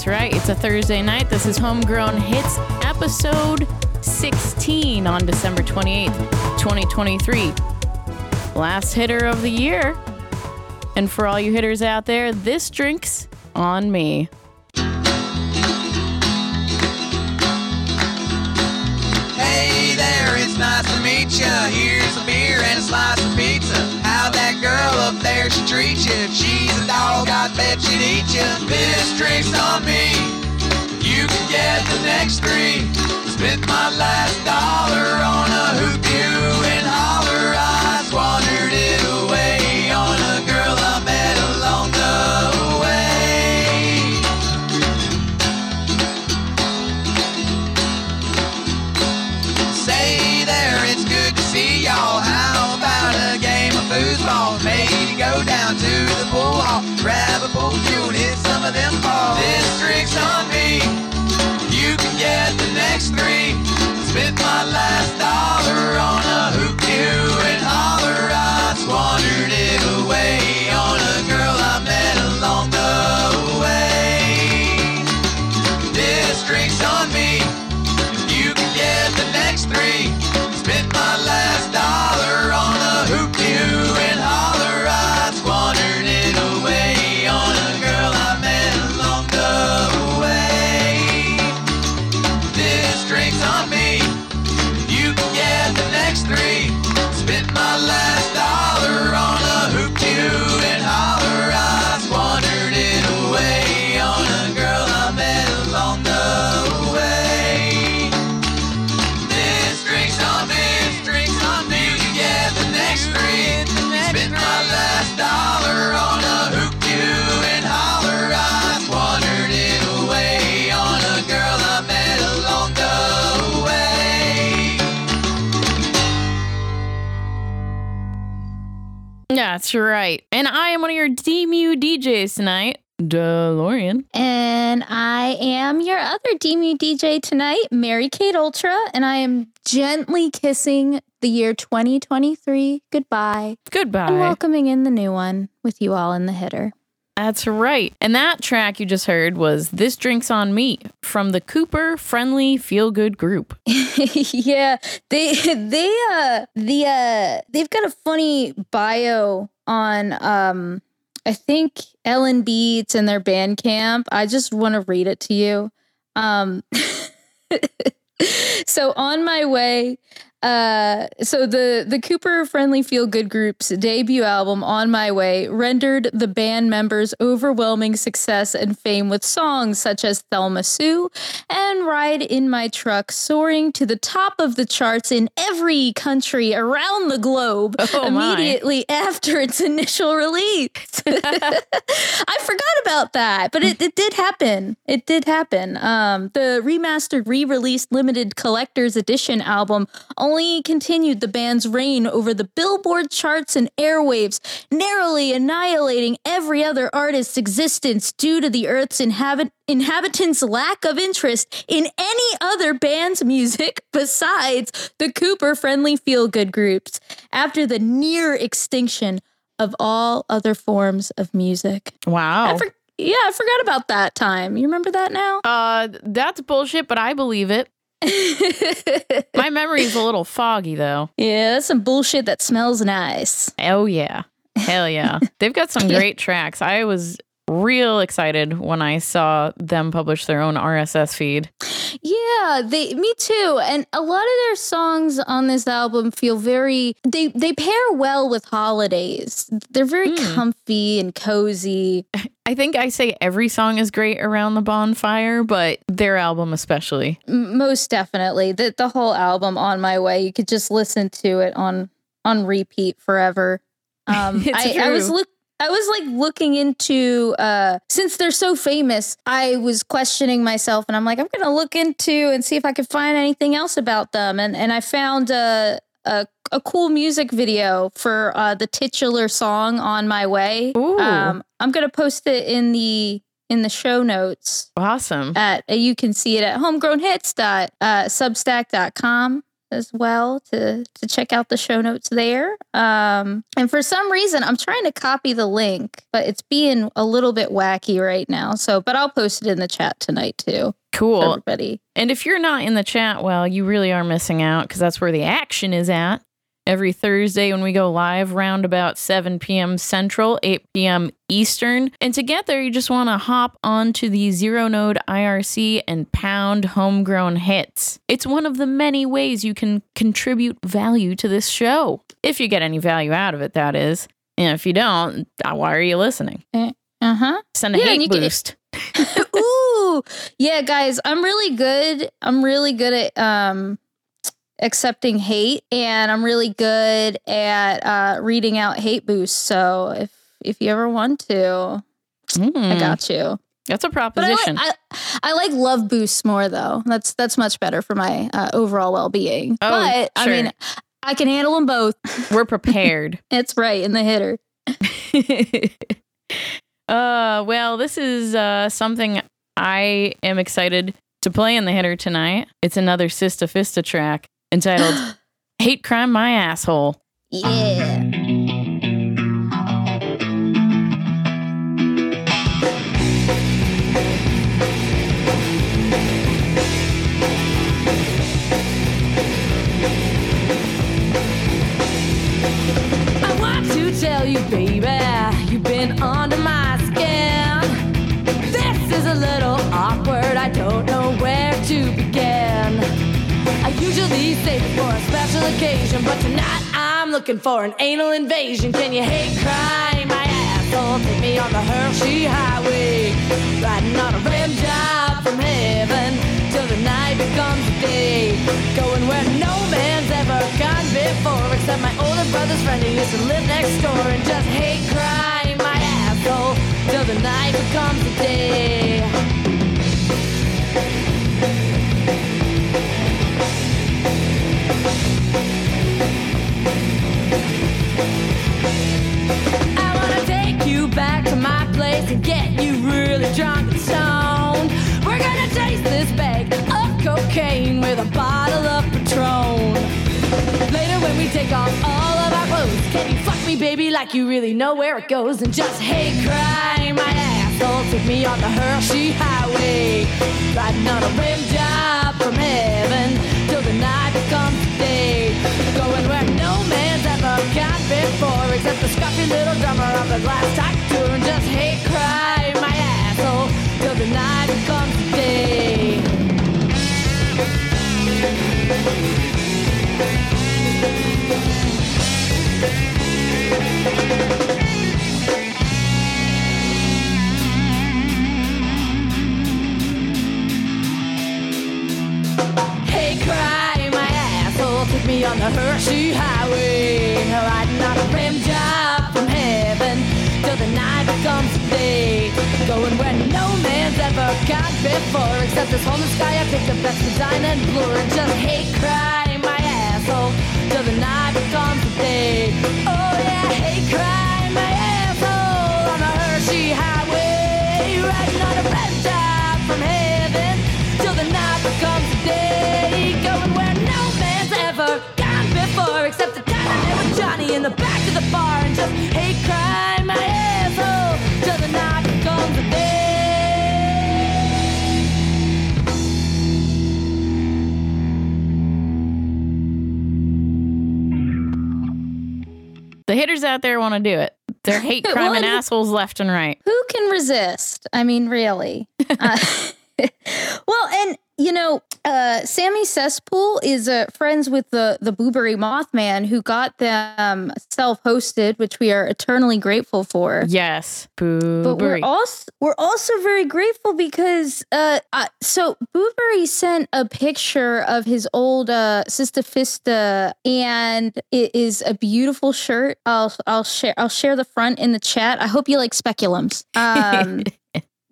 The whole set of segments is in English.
That's right. It's a Thursday night. This is Homegrown Hits episode 16 on December 28th, 2023. Last hitter of the year. And for all you hitters out there, this drink's on me. Hey there, it's nice to meet ya. Here's a beer and a slice of pizza. How that girl up there should treat you. If she's a dog, I bet she'd eat you. This drink's on me. You can get the next three. Spent my last dollar on a hoop pool hall, grab a pool cue and hit some of them balls. This drink's on me. You can get the next three. Spent my last dollar on a That's right. And I am one of your DMU DJs tonight, DeLorean. And I am your other DMU DJ tonight, Mary Kate Ultra, and I am gently kissing the year 2023 goodbye Goodbye. and welcoming in the new one with you all in the hitter. That's right. And that track you just heard was This Drink's on Me from the Cooper Friendly Feel Good Group. yeah, they they uh the uh they've got a funny bio on um I think LNBeats and their Bandcamp. I just want to read it to you. Um so on my way uh so the the Cooper Friendly Feel Good Group's debut album On My Way rendered the band members overwhelming success and fame with songs such as Thelma Sue and Ride in My Truck soaring to the top of the charts in every country around the globe Oh, my. immediately after its initial release. I forgot about that, but it, it did happen. It did happen. Um, the remastered, re-released limited collector's edition album only continued the band's reign over the Billboard charts and airwaves, narrowly annihilating every other artist's existence due to the Earth's inhabit- inhabitants' lack of interest in any other band's music besides the Cooper-friendly feel-good groups. After the near extinction of all other forms of music. Wow. I for- yeah, I forgot about that time. You remember that now? uh, that's bullshit, but I believe it. My memory's a little foggy, though. yeah, that's some bullshit that smells nice. Oh, yeah. Hell yeah. They've got some great tracks. I was real excited when I saw them publish their own RSS feed. Yeah, they me too. And a lot of their songs on this album feel very they they pair well with holidays. They're very Mm. comfy and cozy. I think I say every song is great around the bonfire, but their album especially. Most definitely. The the whole album on my way, you could just listen to it on on repeat forever. Um It's I, I was true. look I was like looking into uh since they're so famous, I was questioning myself and I'm like, I'm gonna look into and see if I could find anything else about them. And and I found a a, a cool music video for uh the titular song on my way. Ooh. Um I'm gonna post it in the in the show notes Awesome. at uh, you can see it at homegrownhits.substack.com as well to to check out the show notes there. Um, and for some reason, I'm trying to copy the link, but it's being a little bit wacky right now. So, but I'll post it in the chat tonight too. Cool. Everybody. And if you're not in the chat, well, you really are missing out because that's where the action is at. Every Thursday when we go live, round about 7 p.m. Central, 8 p.m. Eastern. And to get there, you just want to hop onto the Zero Node IRC and pound homegrown hits. It's one of the many ways you can contribute value to this show. If you get any value out of it, that is. And if you don't, uh, why are you listening? Uh huh. Send a Yeah, hate boost. Ooh, yeah, guys, I'm really good. I'm really good at um accepting hate, and I'm really good at uh reading out hate boosts. So if if you ever want to, I Mm, got you. That's a But I like, proposition. I, I like love boosts more though. That's that's much better for my uh, overall well being. Oh, but I sure. mean, I can handle them both. We're prepared. It's right in the hitter. uh, well, this is uh, something I am excited to play in the hitter tonight. It's another Sista Fista track entitled Hate Crime My Asshole. Yeah. I want to tell you, baby, occasion, but tonight I'm looking for an anal invasion. Can you hate crime? My asshole, take me on the Hershey Highway. Riding on a rim job from heaven till the night becomes the day. Going where no man's ever gone before, except my older brother's friend who used to live next door and just hate crime. My asshole till the night becomes the day. Like you really know where it goes and just hate crime? My asshole took me on the Hershey Highway, riding on a rim job from heaven till the night becomes day. Going where no man's ever gone before, except the scruffy little drummer of the glass and just hate crime. My asshole till the night me on the Hershey Highway, riding on a rim job from heaven till the night becomes day. Going where no man's ever gone before, except this homeless guy I picked up that's design and blur. Just hate cry, my asshole till the night becomes day. Oh yeah, hate cry, except the time I met with Johnny in the back of the bar and just hate crime my asshole till the becomes the hitters out there want to do it. They're hate crime and assholes left and right. Who can resist? I mean, really. Uh, well, and you know, uh, Sammy Cesspool is uh, friends with the the Blueberry Mothman, who got them self hosted, which we are eternally grateful for. Yes. But we're also we're also very grateful because uh, uh so Boo-Bury sent a picture of his old uh Sista Fista and it is a beautiful shirt. I'll I'll share I'll share the front in the chat. I hope you like speculums. Um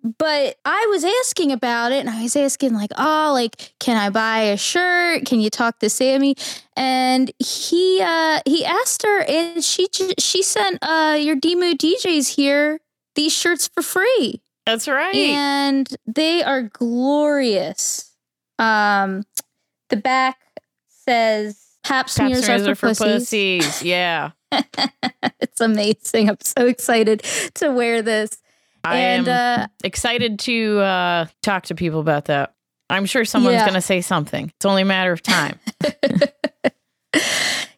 but I was asking about it and I was asking like, "Oh, like can I buy a shirt? Can you talk to Sammy?" And he uh he asked her and she she sent uh your Demu DJs here these shirts for free. That's right. And they are glorious. Um the back says pap Pap smears, smears are for, pussies. pussies. Yeah. it's amazing. I'm so excited to wear this. I and am uh, excited to uh, talk to people about that. I'm sure someone's Yeah. going to say something. It's only a matter of time.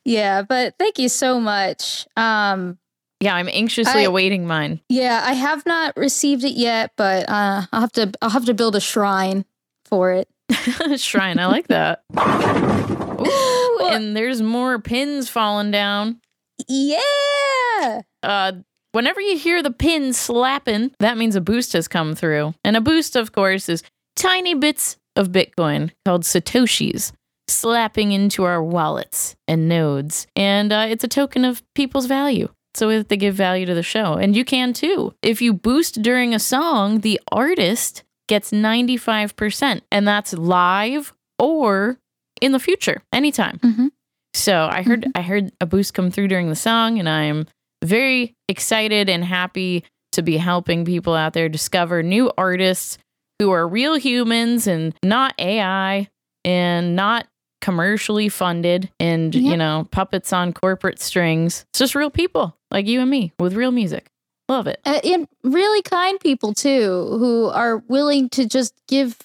yeah, but thank you so much. Um, yeah, I'm anxiously I- awaiting mine. yeah, I have not received it yet, but uh, I'll have to I'll have to build a shrine for it. Shrine. I like that. Ooh, and there's more pins falling down. Yeah. Uh, whenever you hear the pin slapping, that means a boost has come through. And a boost, of course, is tiny bits of Bitcoin called Satoshis slapping into our wallets and nodes. And uh, it's a token of people's value. So that they give value to the show. And you can too. If you boost during a song, the artist gets 95%. And that's live or in the future, anytime. Mhm. So I heard I heard a boost come through during the song, and I'm very excited and happy to be helping people out there discover new artists who are real humans and not AI and not commercially funded and Yeah. you know puppets on corporate strings. It's just real people like you and me with real music. Love it. Uh, and really kind people too who are willing to just give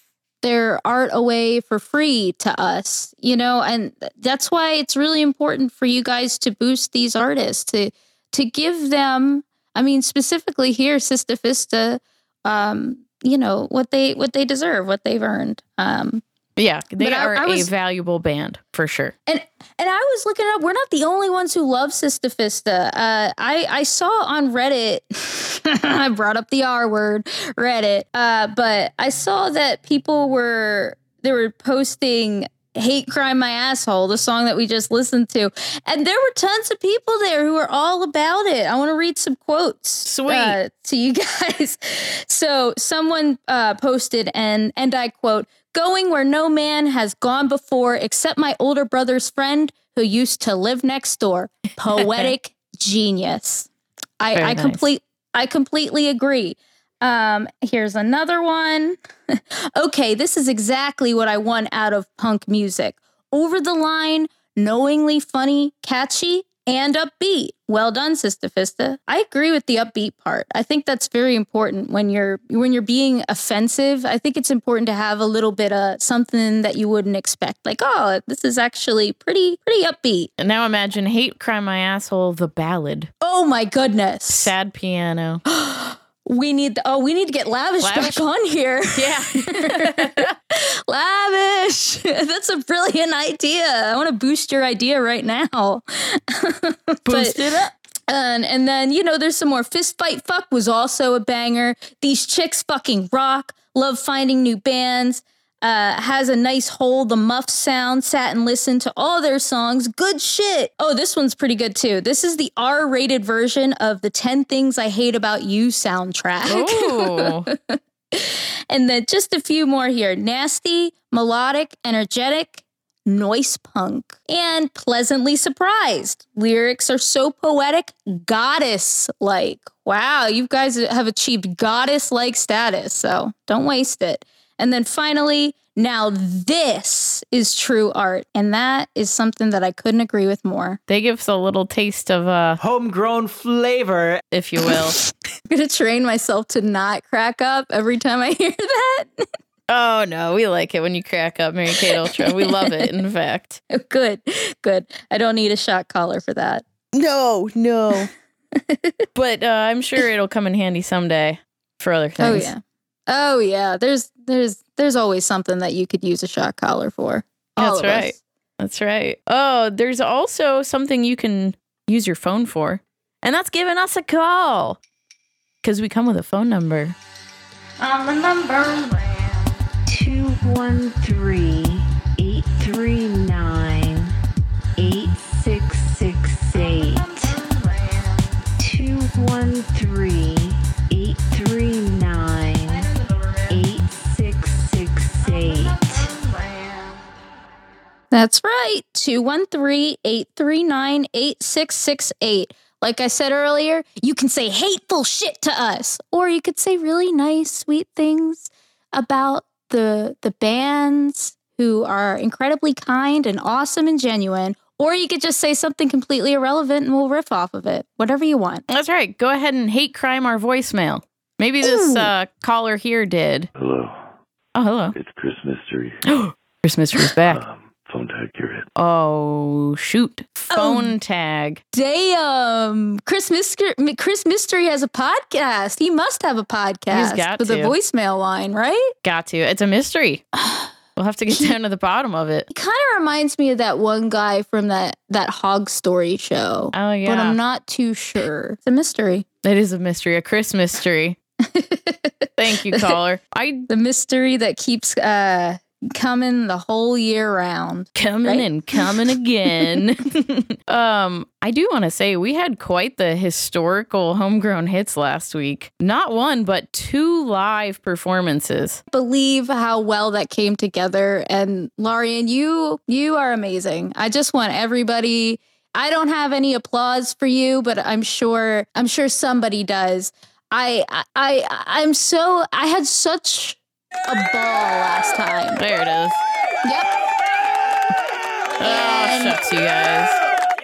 their art away for free to us you know and that's why it's really important for you guys to boost these artists to to give them i mean specifically here Sista Fista um you know what they what they deserve what they've earned um Yeah, they I- are I was- a valuable band for sure. And and I was looking up. We're not the only ones who love Sista Fista. Uh, I I saw on Reddit. I brought up the R word, Reddit. Uh, but I saw that people were they were posting "Hate Crime My Asshole," the song that we just listened to, and there were tons of people there who were all about it. I want to read some quotes. Sweet. uh, to you guys. So someone uh, posted, and and I quote, "Going where no man has gone before, except my older brother's friend who used to live next door. Poetic genius." I, Very I nice. complete I completely agree. Um, here's another one. okay, this is exactly what I want out of punk music. Over the line, knowingly funny, catchy, and upbeat. Well done, Sista Fista. I agree with the upbeat part. I think that's very important when you're when you're being offensive. I think it's important to have a little bit of something that you wouldn't expect. Like, oh, this is actually pretty pretty upbeat. And now imagine "Hate Crime My Asshole" the ballad, Oh my goodness. sad piano. We need oh, we need to get lavish, Lavish? back on here. Yeah. lavish. That's a brilliant idea. I want to boost your idea right now. Boost it up. And, and then, you know, there's some more. Fist Fight Fuck was also a banger. These chicks fucking rock. Love finding new bands. Uh, has a nice hold the muff sound. Sat and listened to all their songs. Good shit. Oh, this one's pretty good too. This is the R rated version of the 10 Things I Hate About You soundtrack. Oh, And then just a few more here nasty, melodic, energetic, noise punk, and pleasantly surprised. Lyrics are so poetic, goddess like. Wow, you guys have achieved goddess like status, so don't waste it. And then finally, now this is true art. And that is something that I couldn't agree with more. they give us a little taste of, a Homegrown flavor. if you will. I'm gonna train myself to not crack up every time I hear that. oh no, we like it when you crack up, Mary Kate Ultra. We love it. In fact. good, good. I don't need a shot collar for that. No, no. but uh, I'm sure it'll come in handy someday for other things. Oh things. yeah. Oh yeah. There's there's there's always something that you could use a shot collar for. All That's right. us. That's right. Oh, there's also something you can use your phone for, and that's giving us a call because we come with a phone number. On the number. 213 839 8668. 213 That's right. 213-839-8668. Like I said earlier, you can say hateful shit to us or you could say really nice sweet things about the the bands who are incredibly kind and awesome and genuine. Or you could just say something completely irrelevant and we'll riff off of it. Whatever you want. That's right. Go ahead and hate crime our voicemail. Maybe this uh, caller here did. Hello, Oh, hello. it's Chris Mystery. Chris Mystery's back. Um, phone tag, you're it. Oh, shoot. Phone tag. Damn. Chris Mystery, Chris Mystery has a podcast. He must have a podcast He's got with a to. voicemail line, right? Got to. It's a mystery. We'll have to get down to the bottom of it. It kind of reminds me of that one guy from that that hog story show. Oh, yeah. But I'm not too sure. It's a mystery. It is a mystery, a Chris mystery. Thank you, caller. I The mystery that keeps uh coming the whole year round. coming Right? and coming again. um, I do want to say we had quite the historical homegrown hits last week. Not one, but two live performances. Believe how well that came together and Larian, you you are amazing. I just want everybody I don't have any applause for you, but I'm sure I'm sure somebody does. I I, I I'm so I had such a ball last time. There it is. Yep. Oh, shucks, you guys.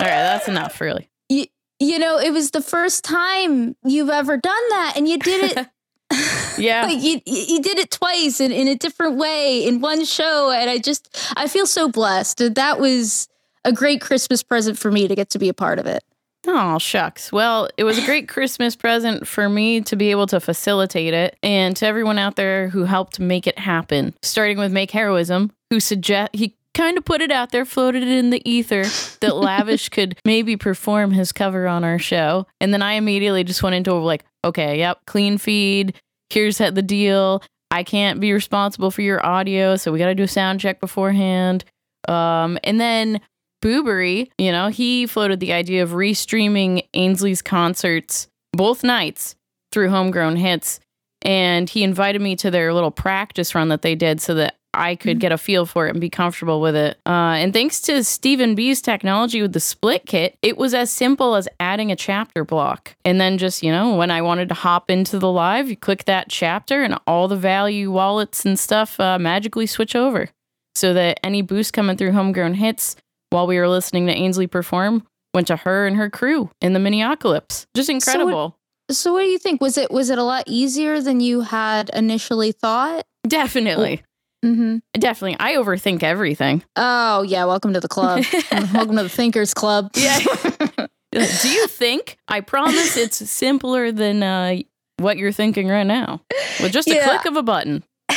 All right, that's enough, really. you, you know, it was the first time you've ever done that, and you did it. Yeah. like you, you did it twice in, in a different way in one show, and I just I feel so blessed. That was a great Christmas present for me to get to be a part of it. Oh, shucks. Well, it was a great Christmas present for me to be able to facilitate it and to everyone out there who helped make it happen. Starting with Make Heroism, who suggest he kind of put it out there, floated it in the ether that Lavish could maybe perform his cover on our show. And then I immediately just went into like, okay, yep, clean feed. Here's the deal. I can't be responsible for your audio, so we got to do a sound check beforehand. Um, and then Boo-Bury, you know, he floated the idea of restreaming Ainsley's concerts both nights through Homegrown Hits. And he invited me to their little practice run that they did so that I could get a feel for it and be comfortable with it. Uh, and thanks to Stephen B's technology with the split kit, it was as simple as adding a chapter block. And then just, you know, when I wanted to hop into the live, you click that chapter and all the value wallets and stuff uh, magically switch over so that any boost coming through Homegrown Hits while we were listening to Ainsley perform went to her and her crew in the Minneapolis. Just incredible. So, what do you think? Was it was it a lot easier than you had initially thought? definitely. Mm-hmm. Definitely. I overthink everything. Oh yeah, welcome to the club. welcome to the Thinkers Club. Yeah. Do you think? I promise it's simpler than uh, what you're thinking right now. With just a Yeah. click of a button.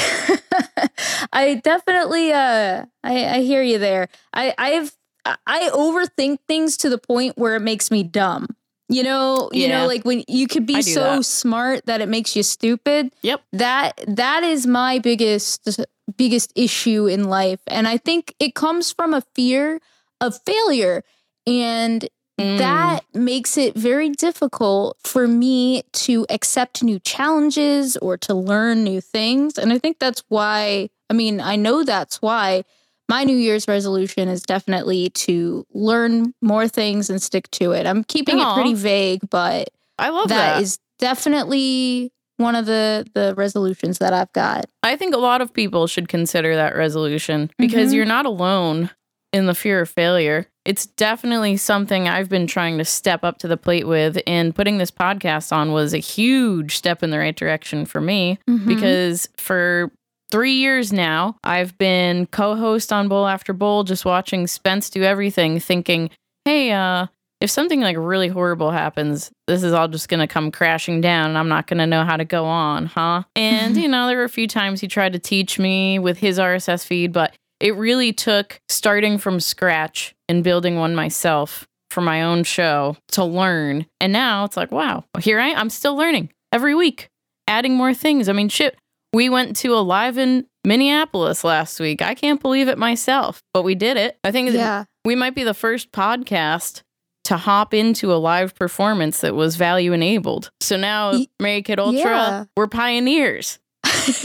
I definitely uh I, I hear you there. I I've I overthink things to the point where it makes me dumb. You know, you Yeah. know, like when you could be so that. smart that it makes you stupid. Yep. That that is my biggest biggest issue in life. And I think it comes from a fear of failure. And Mm. that makes it very difficult for me to accept new challenges or to learn new things. And I think that's why, I mean, I know that's why my New Year's resolution is definitely to learn more things and stick to it. I'm keeping Aw. it pretty vague, but I love that that. is definitely one of the the resolutions that I've got. I think a lot of people should consider that resolution because Mhm. you're not alone in the fear of failure. It's definitely something I've been trying to step up to the plate with, and putting this podcast on was a huge step in the right direction for me Mhm. because for three years now, I've been co host on Bowl After Bowl, just watching Spence do everything, thinking, hey, uh, if something like really horrible happens, this is all just going to come crashing down and I'm not going to know how to go on, huh? And, you know, there were a few times he tried to teach me with his RSS feed, but it really took starting from scratch and building one myself for my own show to learn. And now it's like, wow, here I I'm still learning every week, adding more things. I mean, shit, we went to a live in Minneapolis last week. I can't believe it myself, but we did it. I think yeah. we might be the first podcast to hop into a live performance that was value enabled. So now, Y- Mary Kate Ultra, yeah. we're pioneers.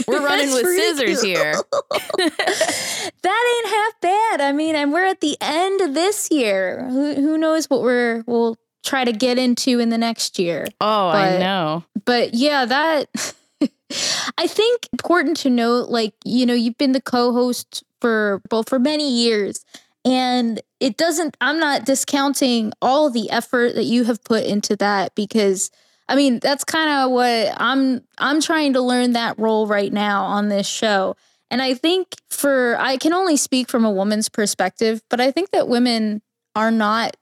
We're running with scissors here. that ain't half bad. I mean, and we're at the end of this year. Who who knows what we're we'll try to get into in the next year. Oh, I know. But yeah, that I think important to note like, you know, you've been the co-host for well for many years. And it doesn't I'm not discounting all the effort that you have put into that because I mean, that's kind of what I'm I'm trying to learn that role right now on this show. And I think for I can only speak from a woman's perspective, but I think that women are not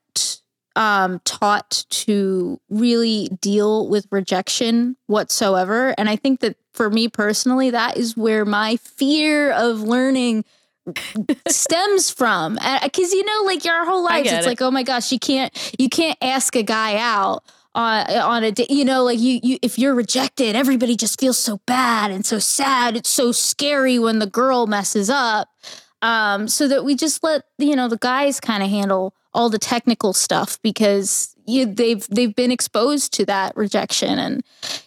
um, taught to really deal with rejection whatsoever. And I think that for me personally, that is where my fear of learning stems from. Because you know, like your whole life, it's it. like, oh my gosh, you can't you can't ask a guy out on on a date. You know, like you you if you're rejected, everybody just feels so bad and so sad. It's so scary when the girl messes up. Um, so that we just let you know the guys kind of handle all the technical stuff because you they've they've been exposed to that rejection. And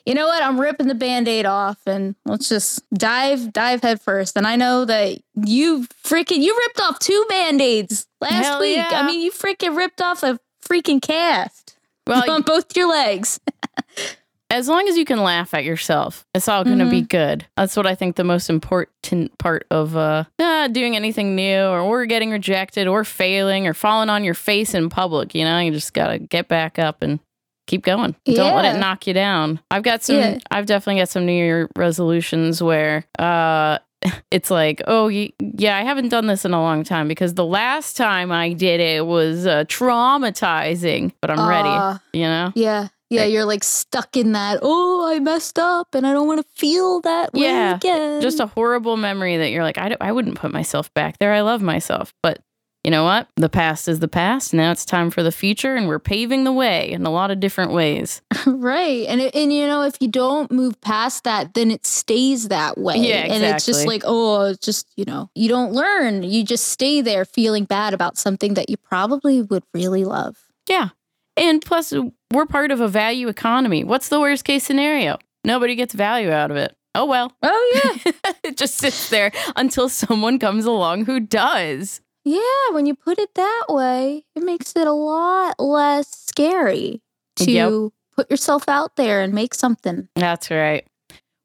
you know what? I'm ripping the band-aid off and let's just dive dive head first. And i know that you freaking you ripped off two band-aids last Hell week. Yeah. i mean you freaking ripped off a freaking cast Well, on both your legs as long as you can laugh at yourself, it's all going to be Mm-hmm. good. That's what I think the most important part of uh, uh, doing anything new or, or getting rejected or failing or falling on your face in public. You know, you just got to get back up and keep going. Don't let it knock you down. I've got some, Yeah. I've definitely got some New Year resolutions where, uh, it's like, oh, yeah, I haven't done this in a long time because the last time I did it was uh, traumatizing, but I'm Uh, ready, you know? yeah yeah you're like stuck in that oh i messed up and i don't want to feel that way Yeah, again just a horrible memory that you're like, I, I wouldn't put myself back there. I love myself. But you know what? The past is the past. Now it's time for the future, and we're paving the way in a lot of different ways. Right. And it, and you know if you don't move past that then it stays that way. Yeah, And it's just like oh it's just you know you don't learn. You just stay there feeling bad about something that you probably would really love. Yeah. And plus, we're part of a value economy. What's the worst case scenario? Nobody gets value out of it. Oh, well. Oh yeah. it just sits there until someone comes along who does. yeah, when you put it that way, it makes it a lot less scary to Yep. put yourself out there and make something. That's right.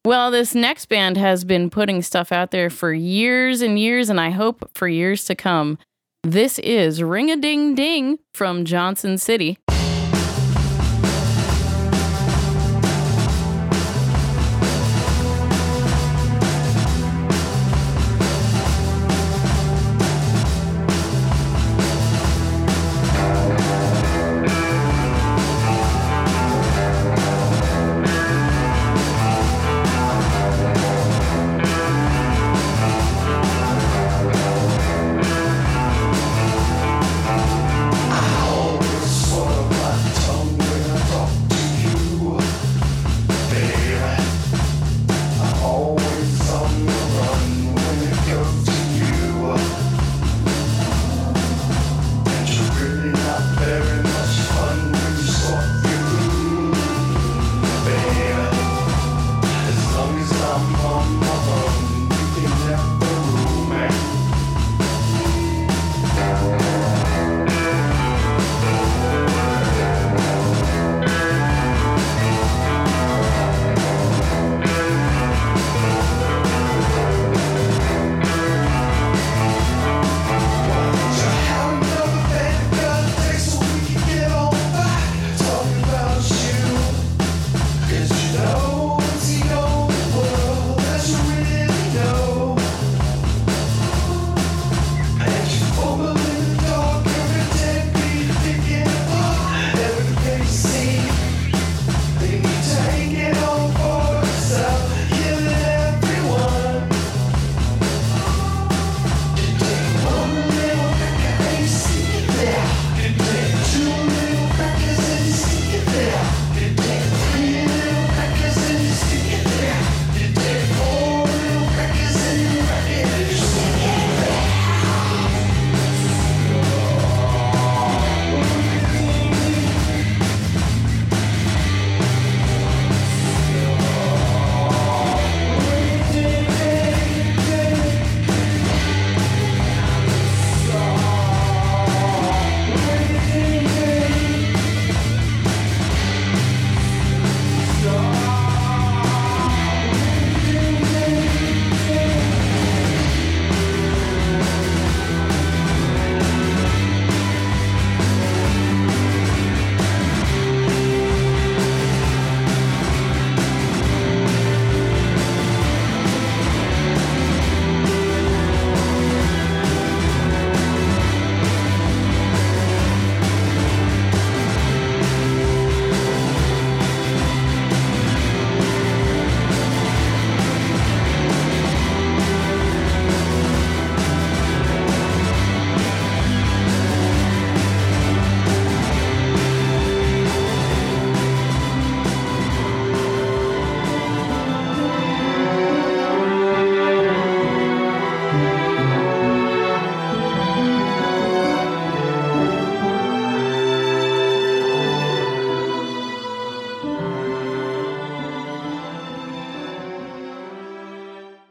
Well, this next band has been putting stuff out there for years and years, and I hope for years to come. This is Ring a Ding Ding from Johnson City.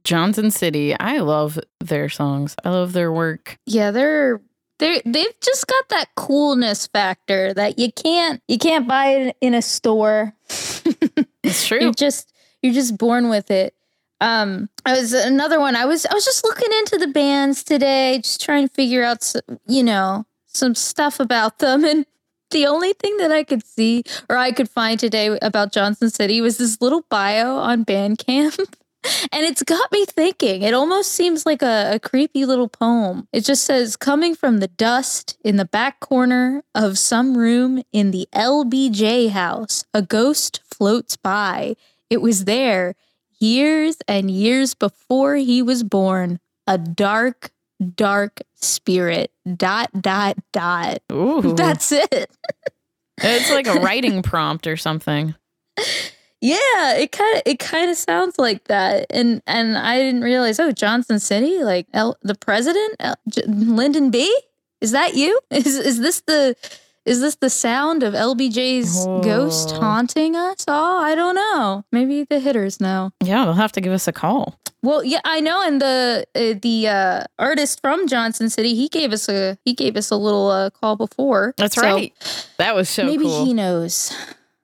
Johnson City. I love their songs. I love their work. Yeah, they're they they've just got that coolness factor that you can't you can't buy it in a store. It's true. You're just you're just born with it. Um, I was another one. I was I was just looking into the bands today, just trying to figure out, s- you know, some stuff about them, and the only thing that I could see or I could find today about Johnson City was this little bio on Bandcamp. And it's got me thinking. It almost seems like a, a creepy little poem. It just says, coming from the dust in the back corner of some room in the LBJ house, a ghost floats by. It was there years and years before he was born. A dark, dark spirit. Dot, dot, dot. Ooh, That's it. it's like a writing prompt or something. Yeah, it kind of it kind of sounds like that, and and I didn't realize. Oh, Johnson City, like L, the president, L, J, Lyndon B. Is that you? Is is this the is this the sound of LBJ's ghost Oh. haunting us? Oh, I don't know. Maybe the hitters know. Yeah, they'll have to give us a call. Well, yeah, I know. And the uh, the uh, artist from Johnson City, he gave us a he gave us a little uh, call before. That's So right. That was so maybe cool. he knows.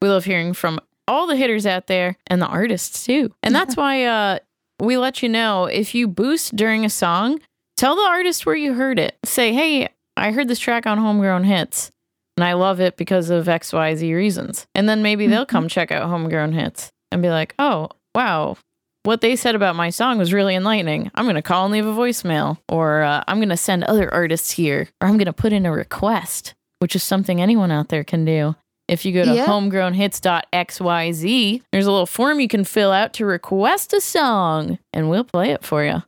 we love hearing from all the hitters out there and the artists too. And that's why uh, we let you know if you boost during a song, tell the artist where you heard it. Say, hey, I heard this track on Homegrown Hits and I love it because of XYZ reasons. And then maybe they'll come check out Homegrown Hits and be like, oh, wow. What they said about my song was really enlightening. I'm going to call and leave a voicemail, or uh, I'm going to send other artists here, or I'm going to put in a request, which is something anyone out there can do. If you go to Yeah. homegrownhits.xyz, there's a little form you can fill out to request a song, and we'll play it for you.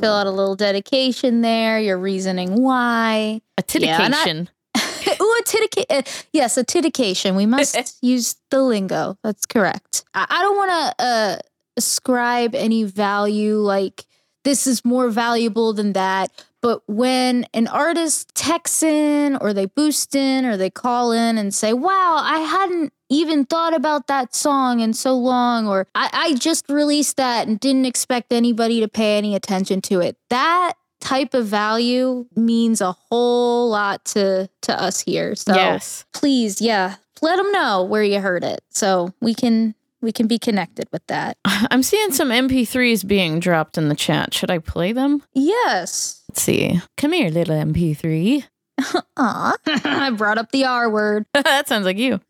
Fill out a little dedication there, your reasoning why. A Yeah, I- titication. Ooh, a titica- uh, yes, a titication. We must use the lingo. That's correct. I, I don't want to uh, ascribe any value like this is more valuable than that. But when an artist texts in or they boost in or they call in and say, wow, I hadn't even thought about that song in so long, or I, I just released that and didn't expect anybody to pay any attention to it. That type of value means a whole lot to to us here. So yes. please, yeah, let them know where you heard it so we can we can be connected with that. I'm seeing some MP3s being dropped in the chat. Should I play them? Yes. Let's see. Come here, little MP3. Aw. I brought up the R word. that sounds like you.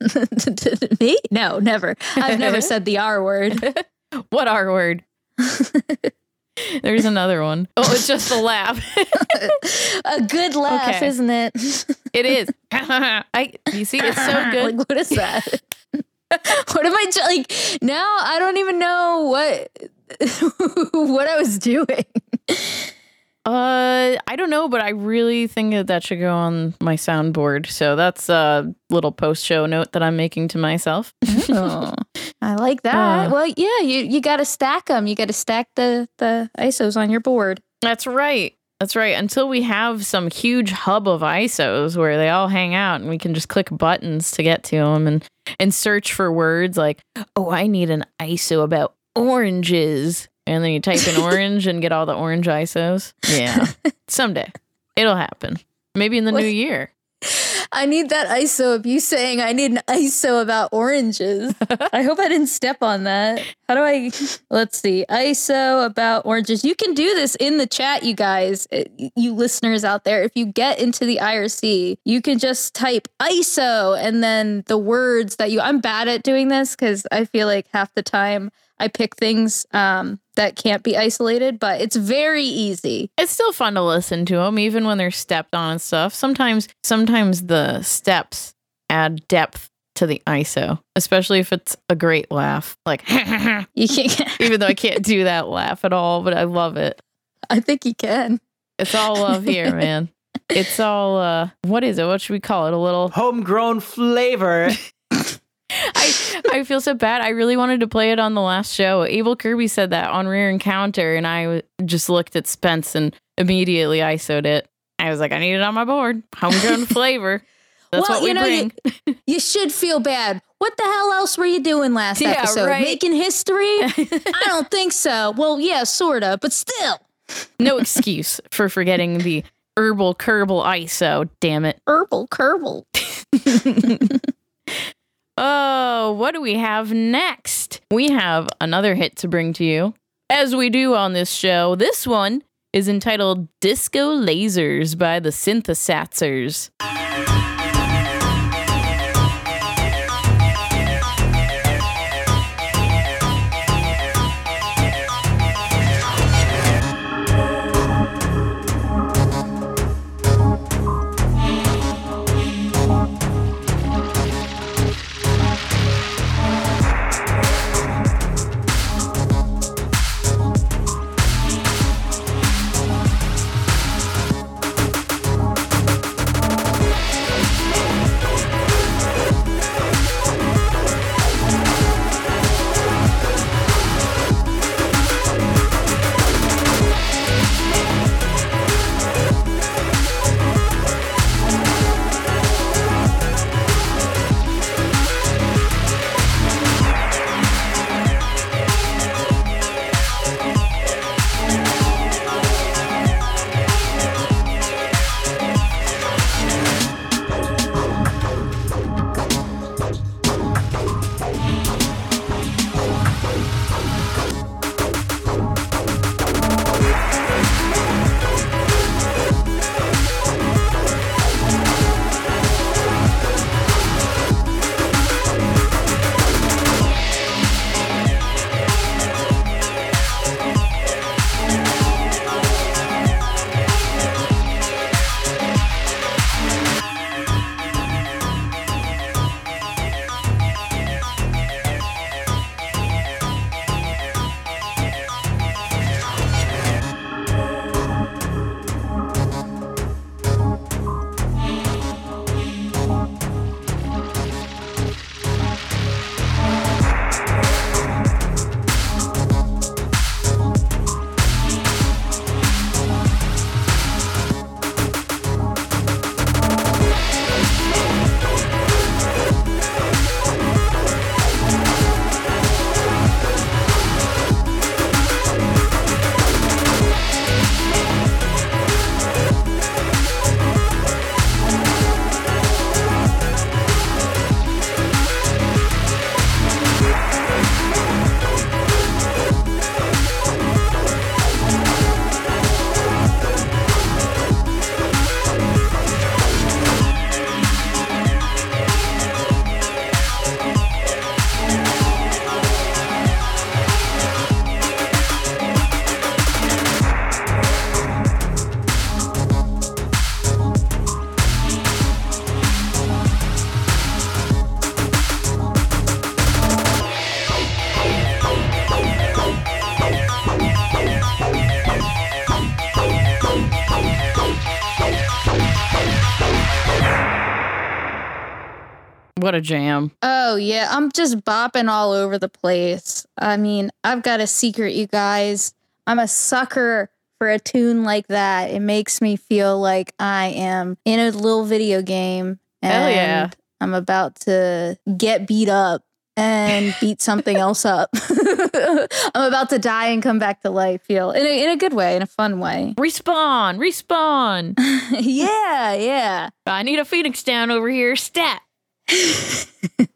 Me? No, never. I've never said the R word. What R word? There's another one. Oh, it's just a laugh. A good laugh, Okay. isn't it? it is. I you see, it's so good. like, what is that? what am I like? Now I don't even know what what I was doing. Uh, I don't know, but I really think that that should go on my soundboard. So that's a little post show note that I'm making to myself. Oh, I like that. Uh. well, yeah, you you got to stack them. You got to stack the the ISOs on your board. That's right. That's right. Until we have some huge hub of ISOs where they all hang out and we can just click buttons to get to them and and search for words like, "Oh, I need an ISO about oranges." And then you type in orange and get all the orange ISOs. Yeah. Someday. It'll happen. Maybe in the What? new year. I need that ISO of you saying I need an ISO about oranges. I hope I didn't step on that. How do I? Let's see. ISO about oranges. You can do this in the chat, you guys, uh, you listeners out there. If you get into the IRC, you can just type ISO and then the words that you. I'm bad at doing this because I feel like half the time I pick things um, that can't be isolated, but it's very easy. It's still fun to listen to them, even when they're stepped on and stuff. Sometimes, sometimes the steps add depth to the ISO, especially if it's a great laugh. Like, You can't. even though I can't do that laugh at all, but I love it. I think you can. It's all love here, man. It's all uh what is it? What should we call it? A little Homegrown flavor. I I feel so bad. I really wanted to play it on the last show. Abel Kirby said that on Rare Encounter and I just looked at Spence and immediately ISO'd it. I was like, I need it on my board. Homegrown flavor. That's Well, what we you know, you- bring. You should feel bad. What the hell else were you doing last Yeah, episode? right. Making history? I don't think so. Well, yeah, sorta, but still. no excuse for forgetting the herbal kerbal ISO. Damn it. Herbal Kerbal. Oh, what do we have next? We have another hit to bring to you. As we do on this show, this one is entitled Disco Lasers by the Synthesatsers. What a jam. Oh, yeah. I'm just bopping all over the place. I mean, I've got a secret, you guys. I'm a sucker for a tune like that. It makes me feel like I am in a little video game. And Hell yeah. I'm about to get beat up and beat something else up. I'm about to die and come back to life, feel in a, in a good way, in a fun way. Respawn, respawn. yeah, yeah. I need a Phoenix down over here. Stat.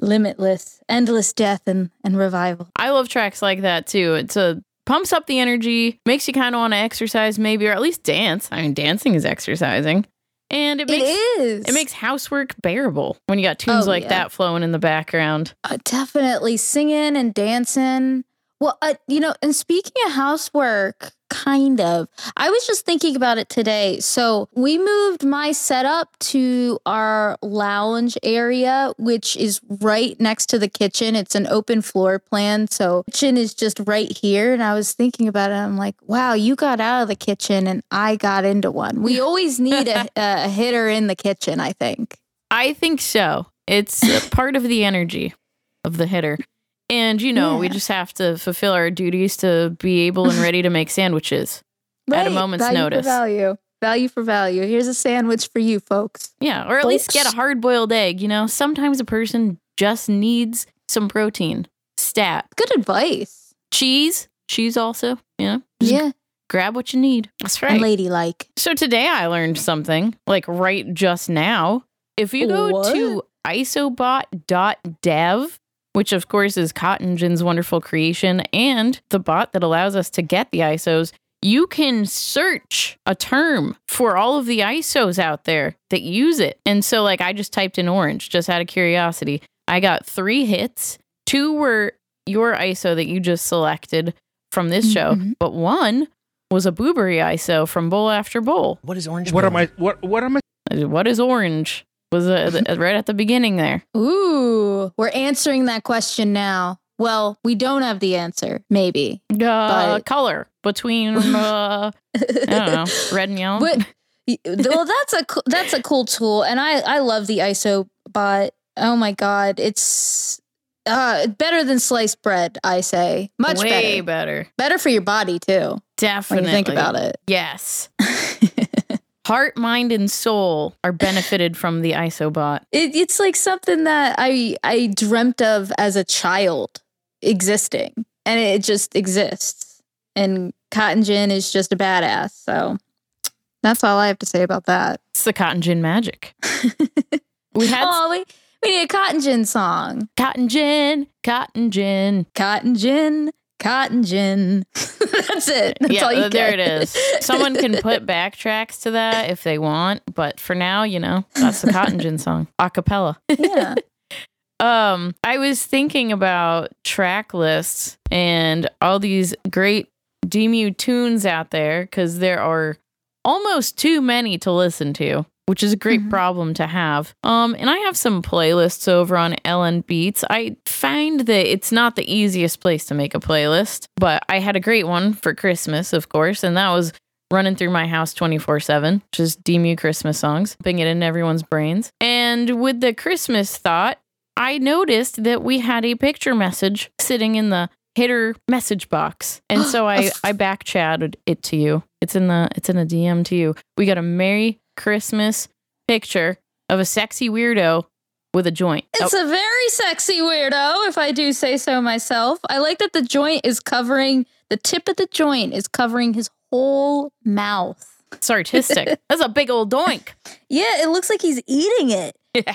Limitless, endless death and, and revival. I love tracks like that too. It's a pumps up the energy, makes you kind of want to exercise maybe or at least dance. I mean, dancing is exercising. And it It makes is. it makes housework bearable when you got tunes Oh, like yeah. that flowing in the background. Uh, definitely singing and dancing. Well, uh, you know, and speaking of housework, kind of, I was just thinking about it today. So we moved my setup to our lounge area, which is right next to the kitchen. It's an open floor plan. So kitchen is just right here. And I was thinking about it. I'm like, wow, you got out of the kitchen and I got into one. We always need a, a hitter in the kitchen, I think. I think so. It's part of the energy of the hitter. And you know, we just have to fulfill our duties to be able and ready to make sandwiches. At a moment's value for notice. Value. Value for value. Here's a sandwich for you folks. Yeah, or at least get a hard boiled egg. You know, sometimes a person just needs some protein. Stat. Good advice. Cheese. Cheese also. You know, Yeah. grab what you need. That's right. And ladylike. So today I learned something, like right just now. If you go to isobot.dev, which of course is Cotton Gin's wonderful creation and the bot that allows us to get the ISOs, you can search a term for all of the ISOs out there that use it. And so, like, I just typed in orange just out of curiosity. I got three hits. Two were your ISO that you just selected from this show, Mhm. but one was a Boo-Bury ISO from Bowl After Bowl. What is orange? What Bowl? am I? What what am I? What is orange? Was uh, right at the beginning there. Ooh, we're answering that question now. Well, we don't have the answer, maybe. Uh, But- color between uh, I don't know, red and yellow. But well, that's a that's a cool tool, and I I love the ISO bot. Oh my god, it's uh better than sliced bread. I say much Way better. better. Better for your body too. Definitely. When you think about it. Yes. Heart, mind, and soul are benefited from the ISOBot. It, it's like something that I I dreamt of as a child existing, and it just exists. And Cotton Gin is just a badass. So that's all I have to say about that. It's the cotton gin magic. We had oh, we we need a Cotton Gin song. cotton gin, cotton gin. Cotton Gin, Cotton Gin. that's it. That's yeah, all you uh, there get. it is. Someone can put backtracks to that if they want, but for now, you know, that's the cotton gin song, a cappella. yeah. Um, I was thinking about track lists and all these great DMU tunes out there because there are almost too many to listen to, which is a great Mhm. problem to have. Um, and I have some playlists over on LNBeats. I find that it's not the easiest place to make a playlist, but I had a great one for Christmas, of course, and that was running through my house 24 7, which is DMU Christmas songs, putting it in everyone's brains. And with the Christmas thought, I noticed that we had a picture message sitting in the hitter message box. And so I, I back chatted it to you. It's in the it's in a DM to you. We got a Merry Christmas picture of a sexy weirdo with a joint. It's Oh, a very sexy weirdo, if I do say so myself. I like that the joint is covering, the tip of the joint is covering his whole mouth. it's artistic. That's a big old doink. Yeah, it looks like he's eating it. Yeah.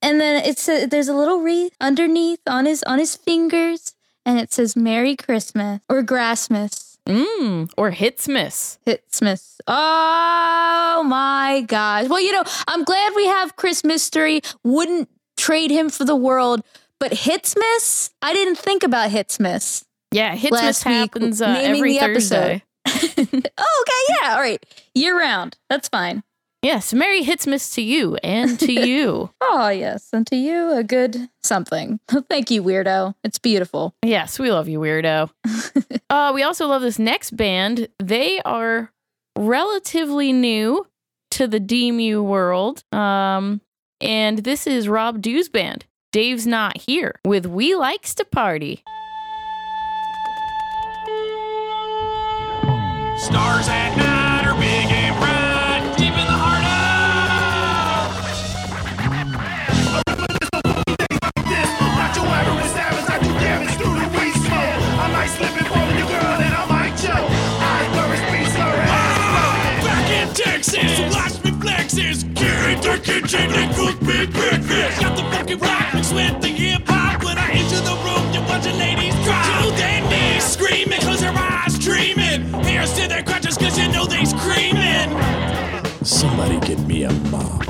And then it's a, there's a little wreath underneath on his on his fingers, and it says "Merry Christmas" or "Grassmas." Mmm. Or Hitsmas. Hitsmas. Oh my gosh. Well, you know, I'm glad we have Chris Mystery. Wouldn't trade him for the world. But Hitsmas, I didn't think about Hitsmas. Yeah, Hitsmas Last week, happens uh, every. Thursday. Oh, okay, yeah, all right. Year round. That's fine. Yes, Merry Hitsmas to you and to you. Oh, yes. And to you, a good something. Thank you, weirdo. It's beautiful. Yes, we love you, weirdo. uh, we also love this next band. They are relatively new to the DMU world. Um, and this is Rob Dew's band. Dave's not here with We Likes to Party. Stars chain and cook big. Got the fucking rock mixed with the hip hop. When I enter the room, you watch the ladies cry. To their knees, screaming, cause their eyes dreaming. Hairs to their crutches, cause you know they screaming. Somebody get me a mop.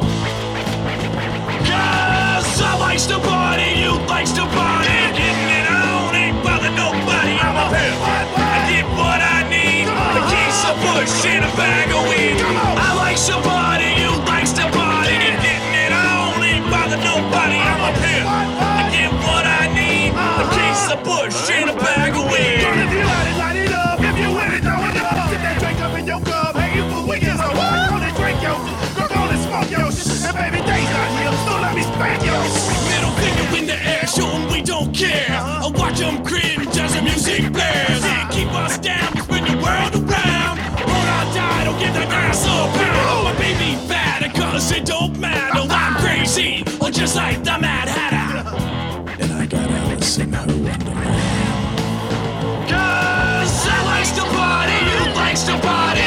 Cause I likes to don't care. I watch them cringe as the music blares. They keep us down, spin the world around. Won't I die? Don't get that ass a pound. My baby bad, and cause it don't matter. I'm crazy, or just like the Mad Hatter. And I got Alice in her wonderland. Cause I likes to party, you likes to party.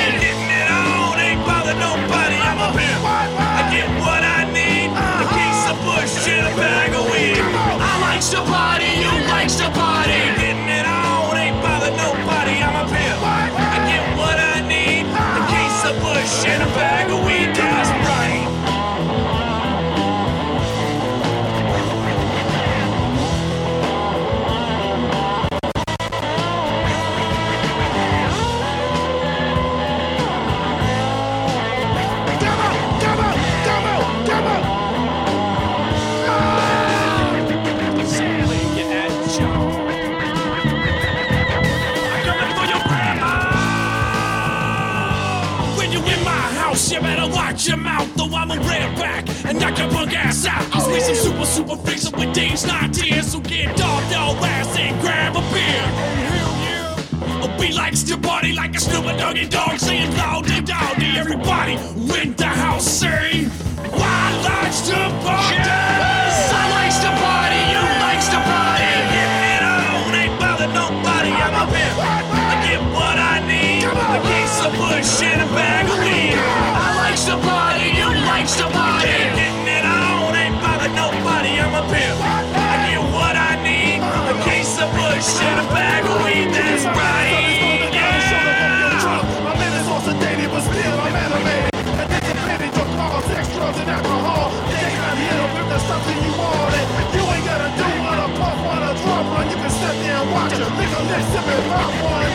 Getting you better watch your mouth, though I'm a redback and knock your punk ass out. Cause we some super, super up with Dave's not here, so get off your ass and grab a beer. Yeah. Oh, We likes to party like a stupid doggy dog, saying loudy dowdy. Everybody in the house say, Why likes to party? Drugs, and alcohol. They got hit up if there's something you want. And you ain't gotta do what a puff, what a drop run. You can sit there and watch a nigga lick, sip and pop one.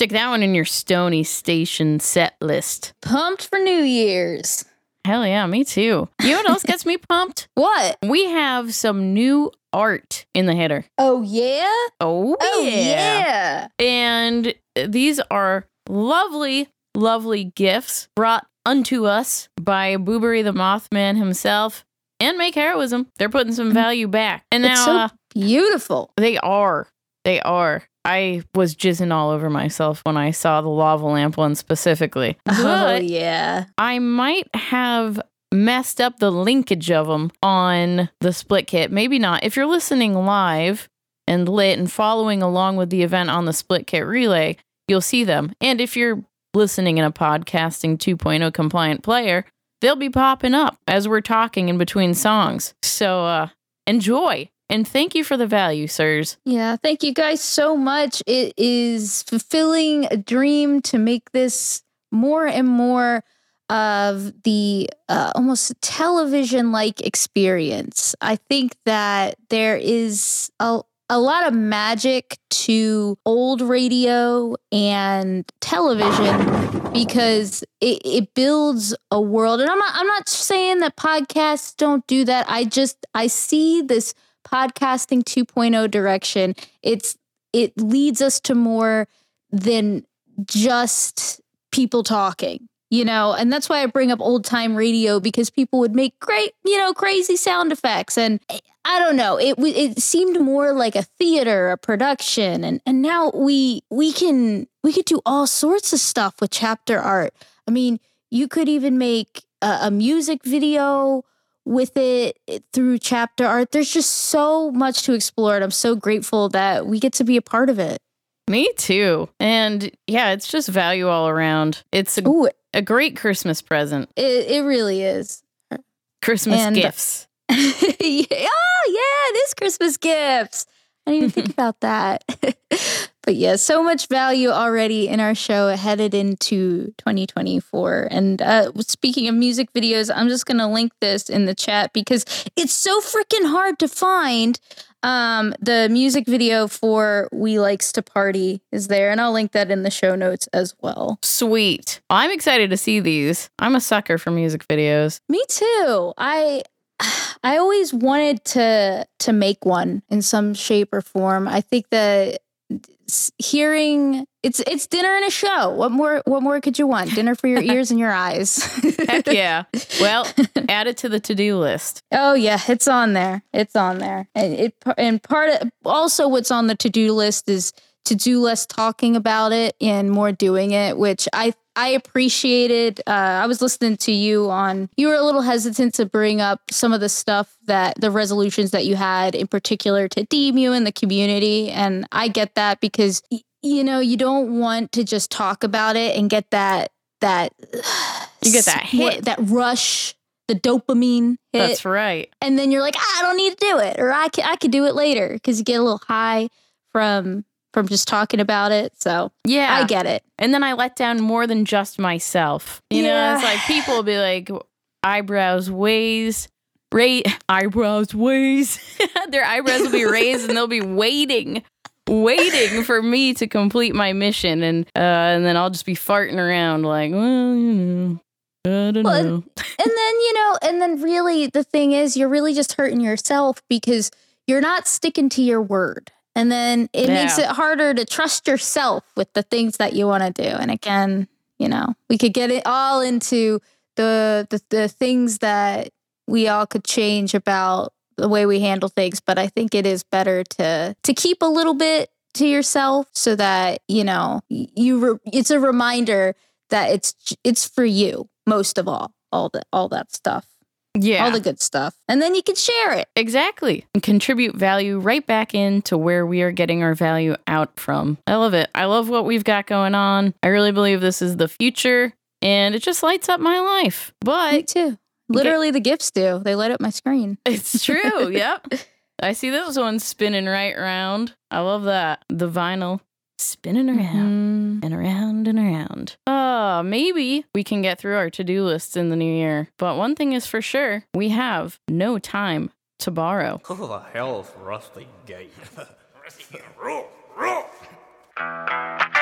Stick that one in your Stony Station set list. Pumped for New Year's. Hell yeah, me too. You know what else gets me pumped? What? We have some new art in the header. Oh yeah. Oh, Oh yeah. yeah. And these are lovely, lovely gifts brought unto us by Boo-Bury the Mothman himself and Make Heroism. They're putting some value back. And now so uh, beautiful. they are. They are. I was jizzing all over myself when I saw the lava lamp one specifically. Oh yeah. I might have messed up the linkage of them on the split kit. Maybe not. If you're listening live and lit and following along with the event on the split kit relay, you'll see them. And if you're listening in a podcasting 2.0 compliant player, they'll be popping up as we're talking in between songs. So uh enjoy. And thank you for the value, sirs. Yeah, thank you guys so much. It is fulfilling a dream to make this more and more of the uh, almost television like experience. I think that there is a, a lot of magic to old radio and television because it, it builds a world. And I'm not, I'm not saying that podcasts don't do that. I just, I see this podcasting 2.0 direction it's it leads us to more than just people talking you know? And that's why i bring up old time radio because people would make great you know crazy sound effects. And i don't know it it seemed more like a theater a production and and now we we can we could do all sorts of stuff with chapter art. I mean you could even make a, a music video with it through chapter art. There's just so much to explore, and I'm so grateful that we get to be a part of it. Me too. And yeah, it's just value all around. It's a, Ooh, a great Christmas present. it, it really is. Christmas And- gifts. yeah, oh, yeah, it is Christmas gifts. I didn't even think about that. but yeah, so much value already in our show headed into 2024. And uh, speaking of music videos, I'm just going to link this in the chat because it's so freaking hard to find. Um, the music video for We Likes to Party is there, and I'll link that in the show notes as well. Sweet. I'm excited to see these. I'm a sucker for music videos. Me too. I I always wanted to to make one in some shape or form. I think that hearing it's it's dinner and a show. What more what more could you want? Dinner for your ears and your eyes. Heck yeah. Well, add it to the to do list. Oh yeah, it's on there. It's on there. And it and part of also what's on the to-do list is to do less talking about it and more doing it, which I I appreciated. Uh, I was listening to you on. You were a little hesitant to bring up some of the stuff that the resolutions that you had, in particular to DMU and the community, and I get that because you know you don't want to just talk about it and get that that You get that what- hit. that rush, the dopamine hit That's right. and then you're like, "Ah, I don't need to do it, or I can I could do it later because you get a little high from from just talking about it. So Yeah. I get it. And then I let down more than just myself. You know, it's like people will be like, eyebrows ways, rate eyebrows ways. Their eyebrows will be raised and they'll be waiting, waiting for me to complete my mission. And uh, and then I'll just be farting around like, well, you know, I don't Well, and- know. And then you know, and then really the thing is, you're really just hurting yourself because you're not sticking to your word. And then it makes it harder to trust yourself with the things that you want to do. And again, you know, we could get it all into the the, the things that we all could change about the way we handle things, but I think it is better to to keep a little bit to yourself so that, you know, you re- it's a reminder that it's it's for you most of all. All the all that stuff. Yeah. All the good stuff. And then you can share it. Exactly. And contribute value right back into where we are getting our value out from. I love it. I love what we've got going on. I really believe this is the future and it just lights up my life. Me But too. Literally the gifts do. They light up my screen. it's true. yep. I see those ones spinning right round. I love that. The vinyl spinning around Mhm. and around and around. Oh, maybe we can get through our to do lists in the new year. But one thing is for sure we have no time to borrow. Who the hell is Rusty Gate?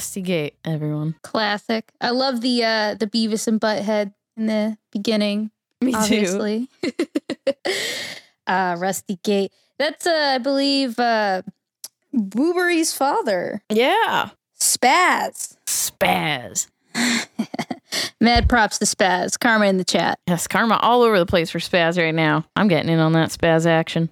Rusty Gate, everyone. Classic. I love the uh the Beavis and Butthead in the beginning. Me too. obviously. uh Rusty Gate. That's uh I believe uh Boo-Bury's father. Yeah. Spaz. Spaz. Mad props to Spaz. Karma in the chat. Yes, karma all over the place for Spaz right now. I'm getting in on that Spaz action.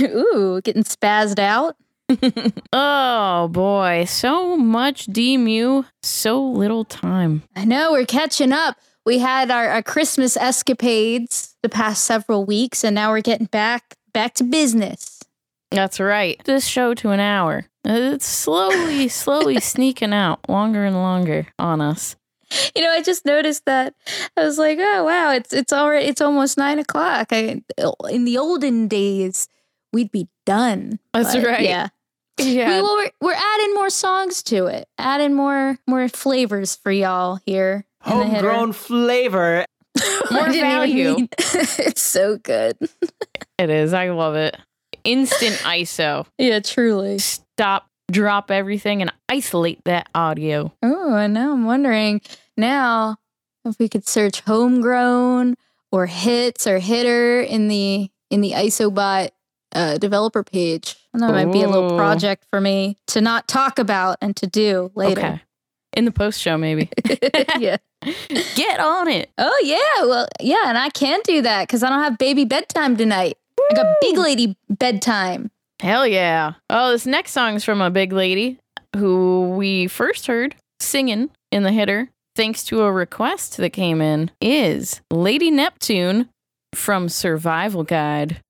Ooh, getting spazzed out. Oh boy, so much DMU, so little time. I know we're catching up. We had our, our Christmas escapades the past several weeks, and now we're getting back back to business. That's right. This show to an hour. It's slowly, slowly sneaking out longer and longer on us. You know, I just noticed that. I was like, oh wow, it's it's already it's almost nine o'clock. I in the olden days we'd be done. That's But, right. Yeah. Yeah. We, well, we're, we're adding more songs to it, adding more more flavors for y'all here. in the header. Homegrown flavor. More I didn't even value. mean- it's so good. It is. I love it. Instant ISO. Yeah, truly. Stop, drop everything, and isolate that audio. Oh, and now I'm wondering now if we could search homegrown or hits or hitter in the in the Isobot uh, developer page. And that might be a little oh. project for me to not talk about and to do later. Okay. In the post show, maybe. yeah. Get on it. Oh yeah. Well, yeah, and I can do that because I don't have baby bedtime tonight. I got big lady bedtime. Hell yeah. Oh, this next song is from a big lady who we first heard singing in the hitter, thanks to a request that came in, is Lady Neptune from Survival Guide.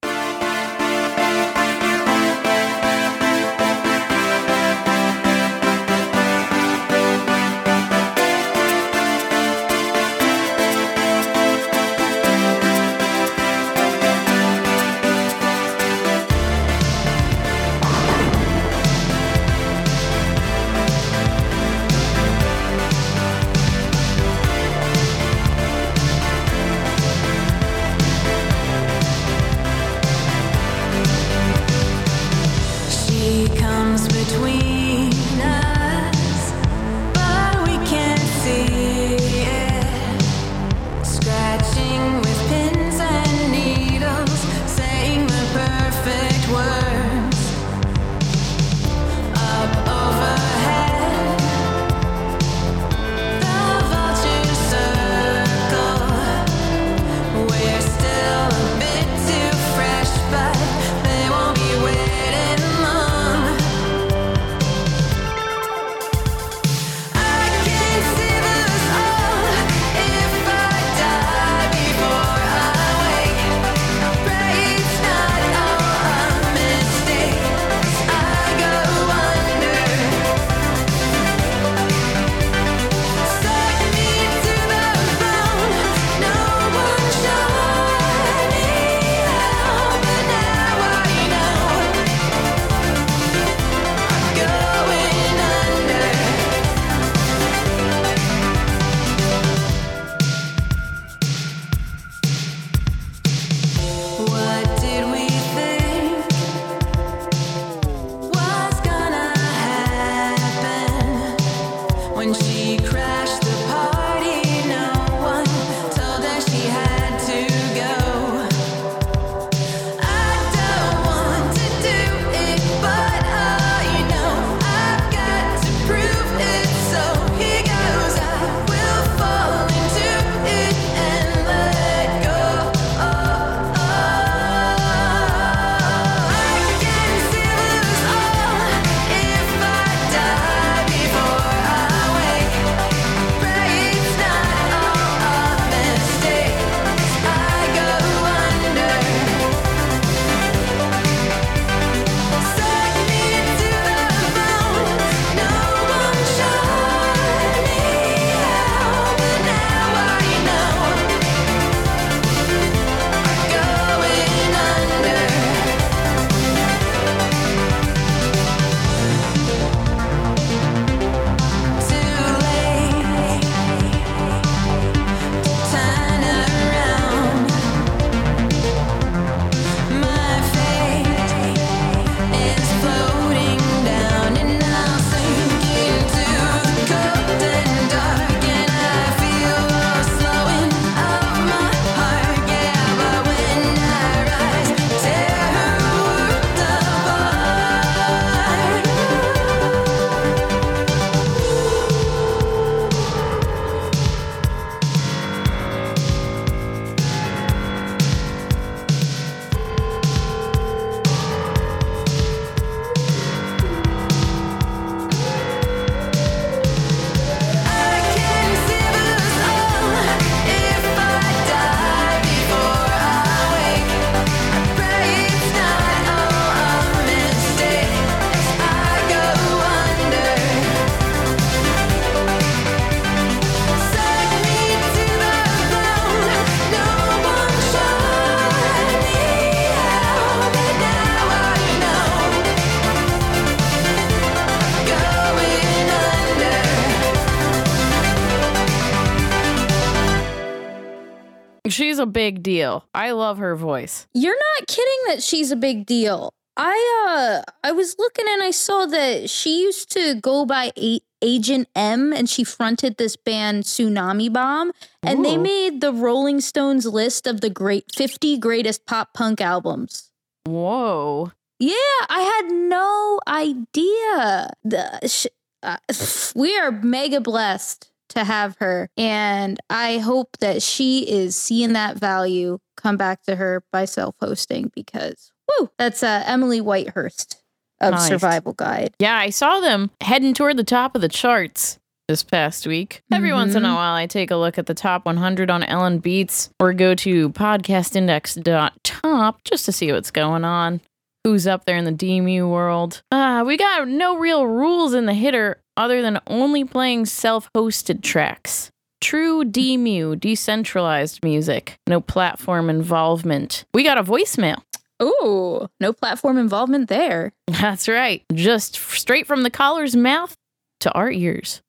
Deal. I love her voice. You're not kidding that she's a big deal. I uh I was looking and I saw that she used to go by a- Agent M and she fronted this band Tsunami Bomb and they made the Rolling Stones list of the great 50 greatest pop punk albums. Whoa. Yeah, I had no idea. The, sh- uh, we are mega blessed to have her, and I hope that she is seeing that value come back to her by self-hosting because woo, that's uh, Emily Whitehurst of Nice. Survival Guide. Yeah, I saw them heading toward the top of the charts this past week. Every once in a Mhm. while, I take a look at the top 100 on LNBeats or go to podcastindex.top just to see what's going on. Who's up there in the DMU world? Uh, we got no real rules in the hitter other than only playing self hosted tracks. True DMU, decentralized music, no platform involvement. We got a voicemail. Ooh, no platform involvement there. That's right. Just straight from the caller's mouth to our ears.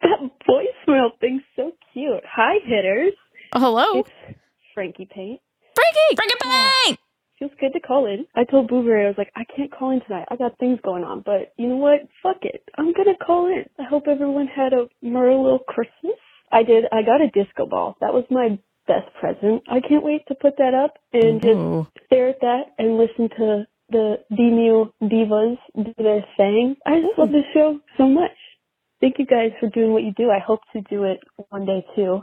That voicemail thing's so cute. Hi, hitters. Oh, hello. It's Frankie Paint. Frankie! Frankie Paint! Feels good to call in. I told Boo-Bury, I was like, I can't call in tonight. I got things going on. But you know what? Fuck it. I'm going to call in. I hope everyone had a merry little Christmas. I did. I got a disco ball. That was my best present. I can't wait to put that up and just stare at that and listen to the DMU divas do their thing. I just love this show so much. Thank you guys for doing what you do. I hope to do it one day too.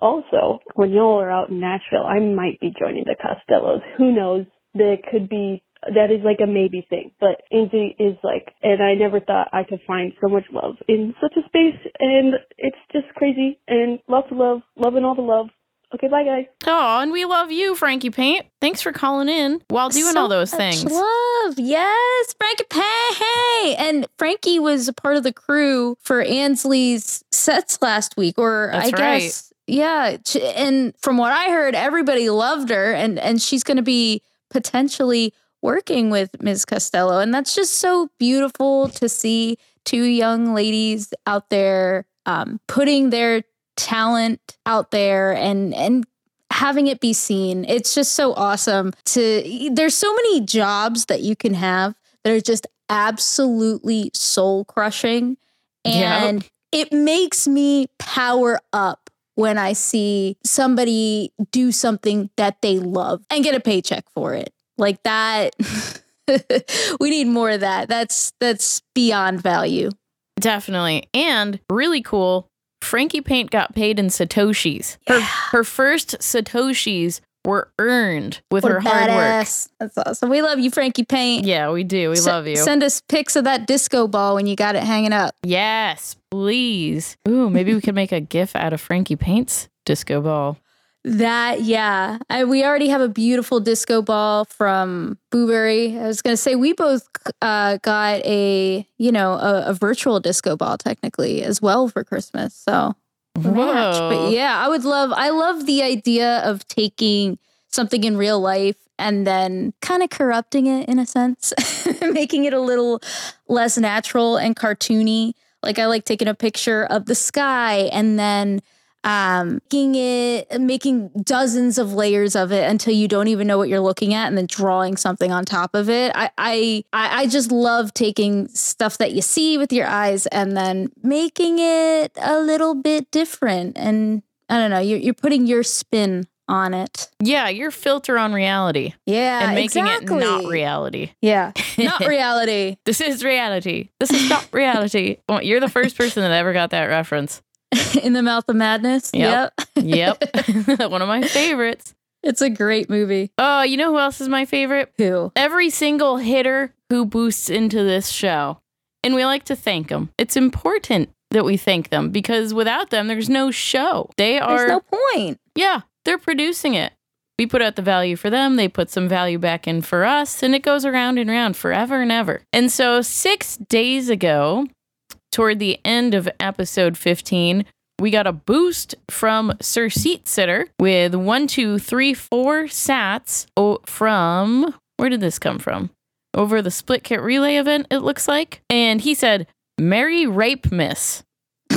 Also, when y'all are out in Nashville, I might be joining the Costellos. Who knows? That could be that is like a maybe thing. But Angie is like, and I never thought I could find so much love in such a space, and it's just crazy. And lots of love, loving all the love. Okay, bye guys. Oh, and we love you, Frankie Paint. Thanks for calling in while doing So all those much things. Love, yes, Frankie Paint. And Frankie was a part of the crew for Ansley's sets last week, or That's I right. guess, yeah. And from what I heard, everybody loved her, and and she's going to be potentially working with Ms. Costello, and that's just so beautiful to see two young ladies out there um, putting their talent out there and and having it be seen. It's just so awesome to there's so many jobs that you can have that are just absolutely soul crushing Yep. and it makes me power up when I see somebody do something that they love and get a paycheck for it. Like that we need more of that. That's that's beyond value. Definitely. And really cool, Frankie Paint got paid in Satoshis. Her, her first Satoshis were earned with What her hard work. That's awesome. We love you, Frankie Paint. Yeah, we do. We Se- love you. Send us pics of that disco ball when you got it hanging up. yes, please. Ooh, maybe we could make a gif out of Frankie Paint's disco ball. That yeah, I, we already have a beautiful disco ball from Boo-Bury. I was gonna say we both uh, got a you know a, a virtual disco ball technically as well for Christmas. So match. But yeah, I would love. I love the idea of taking something in real life and then kind of corrupting it in a sense, making it a little less natural and cartoony. Like I like taking a picture of the sky and then um making it making dozens of layers of it until you don't even know what you're looking at and then drawing something on top of it i i i just love taking stuff that you see with your eyes and then making it a little bit different and i don't know you're, you're putting your spin on it Yeah, your filter on reality yeah and making exactly. it not reality. yeah not reality This is reality. This is not reality. You're the first person that ever got that reference. in the mouth of madness Yep. yep Yep. One of my favorites. it's a great movie Oh, you know who else is my favorite? who Every single hitter who boosts into this show. And we like to thank them. It's important that we thank them because without them, there's no show. They are, there's no point yeah, they're producing it. We put out the value for them, they put some value back in for us, and it goes around and around forever and ever. And so, six days ago, toward the end of episode 15, we got a boost from Sir Seat Sitter with one, two, three, four sats oh, from where did this come from? Over the split kit relay event, it looks like. And he said, Merry Rape Miss.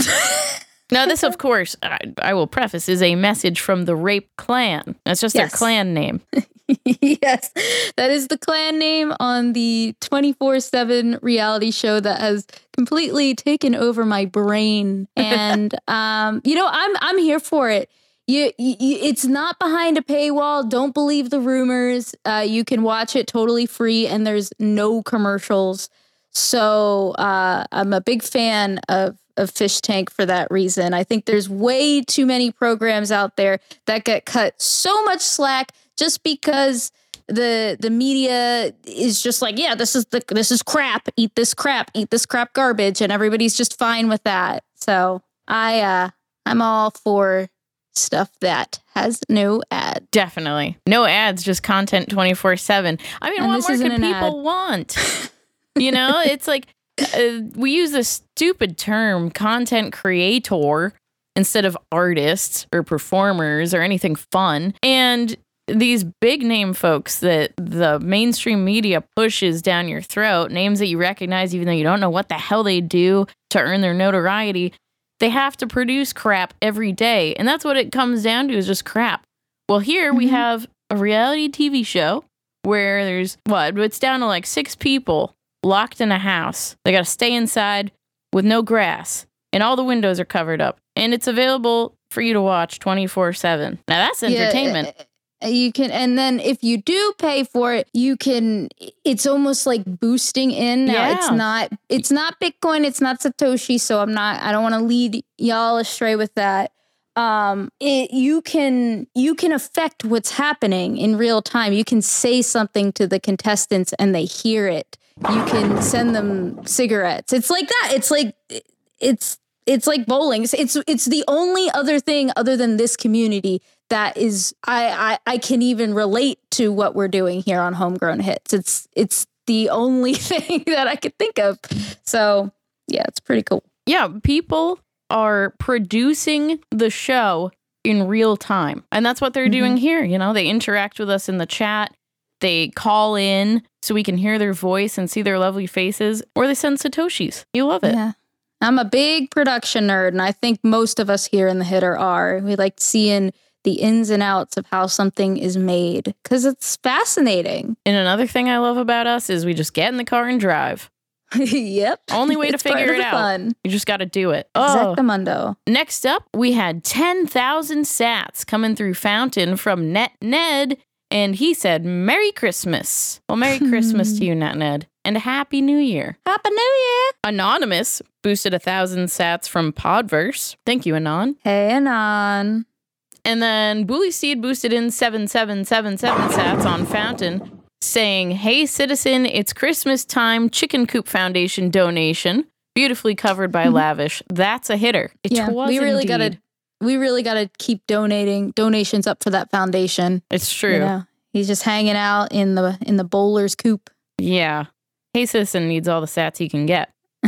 Now, this, of course, I, I will preface, is a message from the Rape Clan. That's just Yes. their clan name. yes, that is the clan name on the 24 7 reality show that has completely taken over my brain. And, um, you know, I'm, I'm here for it. You, you, it's not behind a paywall. Don't believe the rumors. Uh, you can watch it totally free, and there's no commercials. So uh, I'm a big fan of of Fish Tank for that reason. I think there's way too many programs out there that get cut so much slack just because the the media is just like, yeah, this is the this is crap. Eat this crap. Eat this crap garbage, and everybody's just fine with that. So I uh, I'm all for stuff that has no ad. Definitely. No ads, just content 24 7. I mean, And what more isn't could an people ad. want? you know, it's like uh, we use this stupid term, content creator, instead of artists or performers or anything fun. And these big name folks that the mainstream media pushes down your throat, names that you recognize even though you don't know what the hell they do to earn their notoriety, they have to produce crap every day. And that's what it comes down to is just crap. Well, here we have a reality TV show where there's what? It's down to like six people locked in a house. They got to stay inside with no grass, and all the windows are covered up. And it's available for you to watch 24 7. Now, that's entertainment. uh, you can and then if you do pay for it you can it's almost like boosting in now it's not it's not bitcoin it's not satoshi so i'm not i don't want to lead y'all astray with that um it you can you can affect what's happening in real time you can say something to the contestants and they hear it you can send them cigarettes it's like that it's like it's it's like bowling. It's, it's it's the only other thing other than this community that is I, I I can even relate to what we're doing here on Homegrown Hits. It's it's the only thing that I could think of. So yeah, it's pretty cool. yeah, people are producing the show in real time. And that's what they're mm-hmm. doing here. You know, they interact with us in the chat, they call in so we can hear their voice and see their lovely faces, or they send Satoshis. You love it. Yeah. I'm a big production nerd, and I think most of us here in the hitter are. We like seeing the ins and outs of how something is made because it's fascinating. And another thing I love about us is we just get in the car and drive. yep. Only way to figure it out. fun. You just got to do it. Oh, Exactamundo. Next up, we had 10,000 sats coming through Fountain from Net Ned, and he said, Merry Christmas. Well, Merry Christmas to you, Net Ned, and a Happy New Year. Happy New Year. Anonymous boosted a thousand sats from Podverse. Thank you, Anon. Hey, Anon. And then Booley Steed boosted in 7777 sats on Fountain, saying, Hey, citizen, it's Christmas time. Chicken Coop Foundation donation. Beautifully covered by mm-hmm. Lavish. That's a hitter. It yeah, was we really gotta we really gotta keep donating donations up for that foundation. It's true. You know, he's just hanging out in the in the bowler's coop. Yeah. Hey Citizen needs all the sats he can get.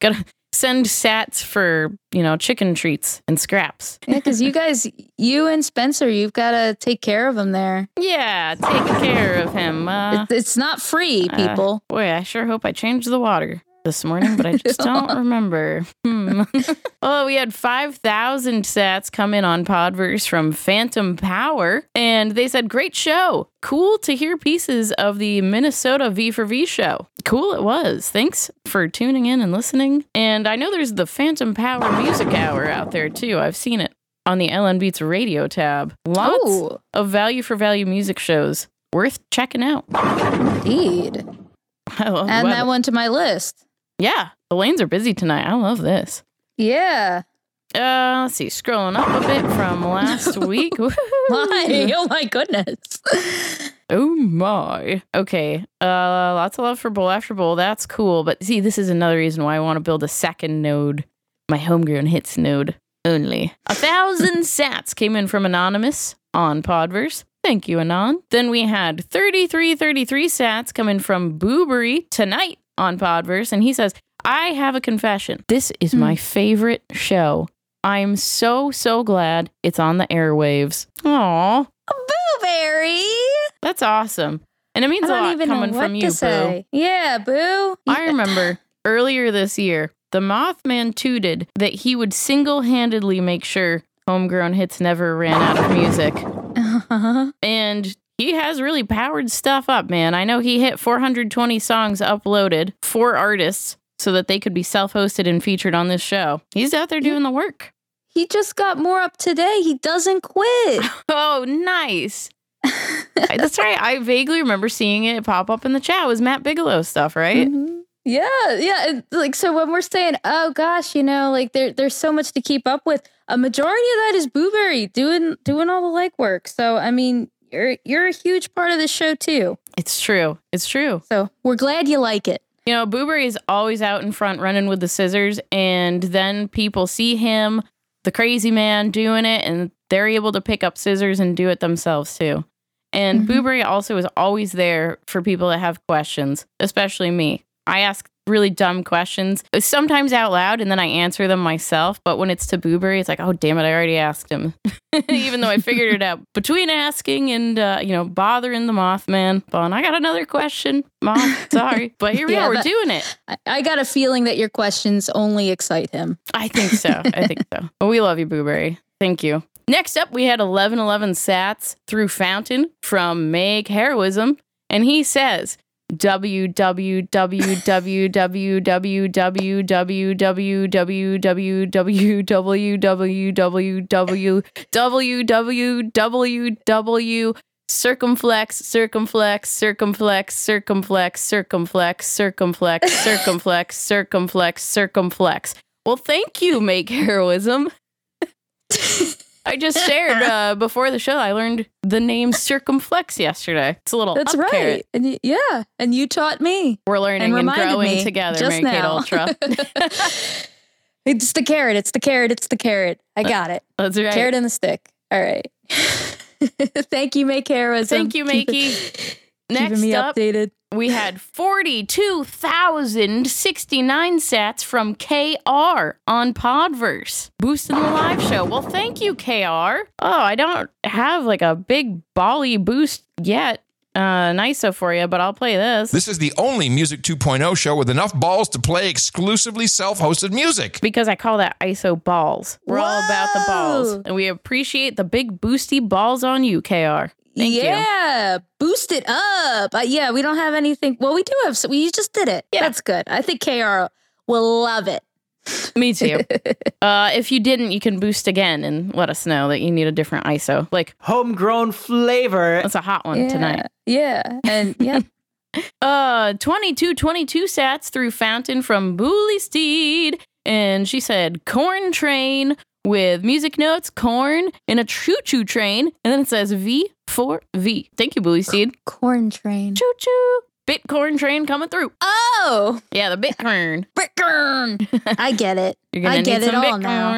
Gotta send sats for, you know, chicken treats and scraps. Yeah, because you guys, you and Spencer, you've got to take care of him there. Yeah, take care of him. Uh, It's, it's not free, uh, people. boy, I sure hope I changed the water this morning, but I just don't remember. Hmm. oh, we had 5,000 sats come in on Podverse from Phantom Power, and they said, Great show. Cool to hear pieces of the Minnesota V for V show. Cool it was. Thanks for tuning in and listening. And I know there's the Phantom Power Music Hour out there too. I've seen it on the LN Beats radio tab. Lots Oh. of value for value music shows worth checking out. Indeed. I love Add that one to my list. Yeah, the lanes are busy tonight. I love this. Yeah. Uh, let's see. Scrolling up a bit from last week. My, oh my goodness. Oh my. Okay. Uh, lots of love for bowl after bowl. That's cool. But see, this is another reason why I want to build a second node, my homegrown hits node only. A thousand sats came in from Anonymous on Podverse. Thank you, Anon. Then we had 3333 sats coming from Boo-Bury tonight on Podverse. And he says, I have a confession. This is my hmm. favorite show. I'm so, so glad it's on the airwaves. Aw. Blueberry. That's awesome. And it means a lot even coming from you, Boo. Yeah, Boo. I remember earlier this year, the Mothman tooted that he would single handedly make sure Homegrown Hits never ran out of music. Uh-huh. And he has really powered stuff up, man. I know he hit 420 songs uploaded for artists so that they could be self hosted and featured on this show. He's out there doing the work. He just got more up today. He doesn't quit. Oh, nice. That's right. I vaguely remember seeing it pop up in the chat. It was Matt Bigelow stuff, right? Mhm. Yeah, yeah. and, Like so when we're saying, oh gosh, you know, like there there's so much to keep up with, a majority of that is Boo-Bury doing doing all the legwork. So I mean, you're you're a huge part of the show too. It's true. It's true. So we're glad you like it. You know, Boo-Bury is always out in front running with the scissors, and then people see him, the crazy man, doing it, and they're able to pick up scissors and do it themselves too. And Mhm. Boo-Bury also is always there for people that have questions, especially me. I ask really dumb questions, sometimes out loud, and then I answer them myself. But when it's to Boo-Bury, it's like, oh, damn it, I already asked him. Even though I figured it out between asking and, uh, you know, bothering the Mothman. Bon, I got another question, Moth. Sorry. But here we Yeah, are, we're that- doing it. I, I got a feeling that your questions only excite him. I think so. I think so. But we love you, Boo-Bury. Thank you. Next up, we had 1111 Sats through Fountain from Make Heroism. And he says, www circumflex circumflex circumflex circumflex circumflex circumflex circumflex circumflex circumflex. Well thank you make heroism i just shared uh, before the show i learned the name circumflex yesterday it's a little That's right. carrot. And y- yeah, and you taught me. we're learning and and, growing together just Mary now. ultra it's the carrot. It's the carrot. It's the carrot. I got it. that's right Carrot and the stick. All right. Thank you, Make Heroism. thank you makey Keeping me up updated. We had 42,069 sats from KR on Podverse, boosting the live show. Well, thank you, KR. Oh, I don't have like a big bally boost yet. Uh, nice for you, but I'll play this This is the only Music 2.0 show with enough balls to play exclusively self hosted music. because I call that ISO balls. We're all about the balls, and we appreciate the big boosty balls on you, KR. Thank you. yeah, boost it up. Uh, yeah, we don't have anything. Well, we do have. So we just did it. Yeah. That's good. I think KR will love it. Me too. uh, if you didn't, you can boost again and let us know that you need a different ISO. Like, Homegrown flavor. that's a hot one yeah. tonight. Yeah, and yeah, Uh, 22, 22 sats through Fountain from Booley Steed. And she said, corn train with music notes, corn, and a choo choo train. And then it says V for V. Thank you, Booley Steed. corn train. Choo choo. Bitcoin train coming through. Oh, Yeah, the Bitcoin. Bitcoin. I get it. You're gonna I get need it some all now.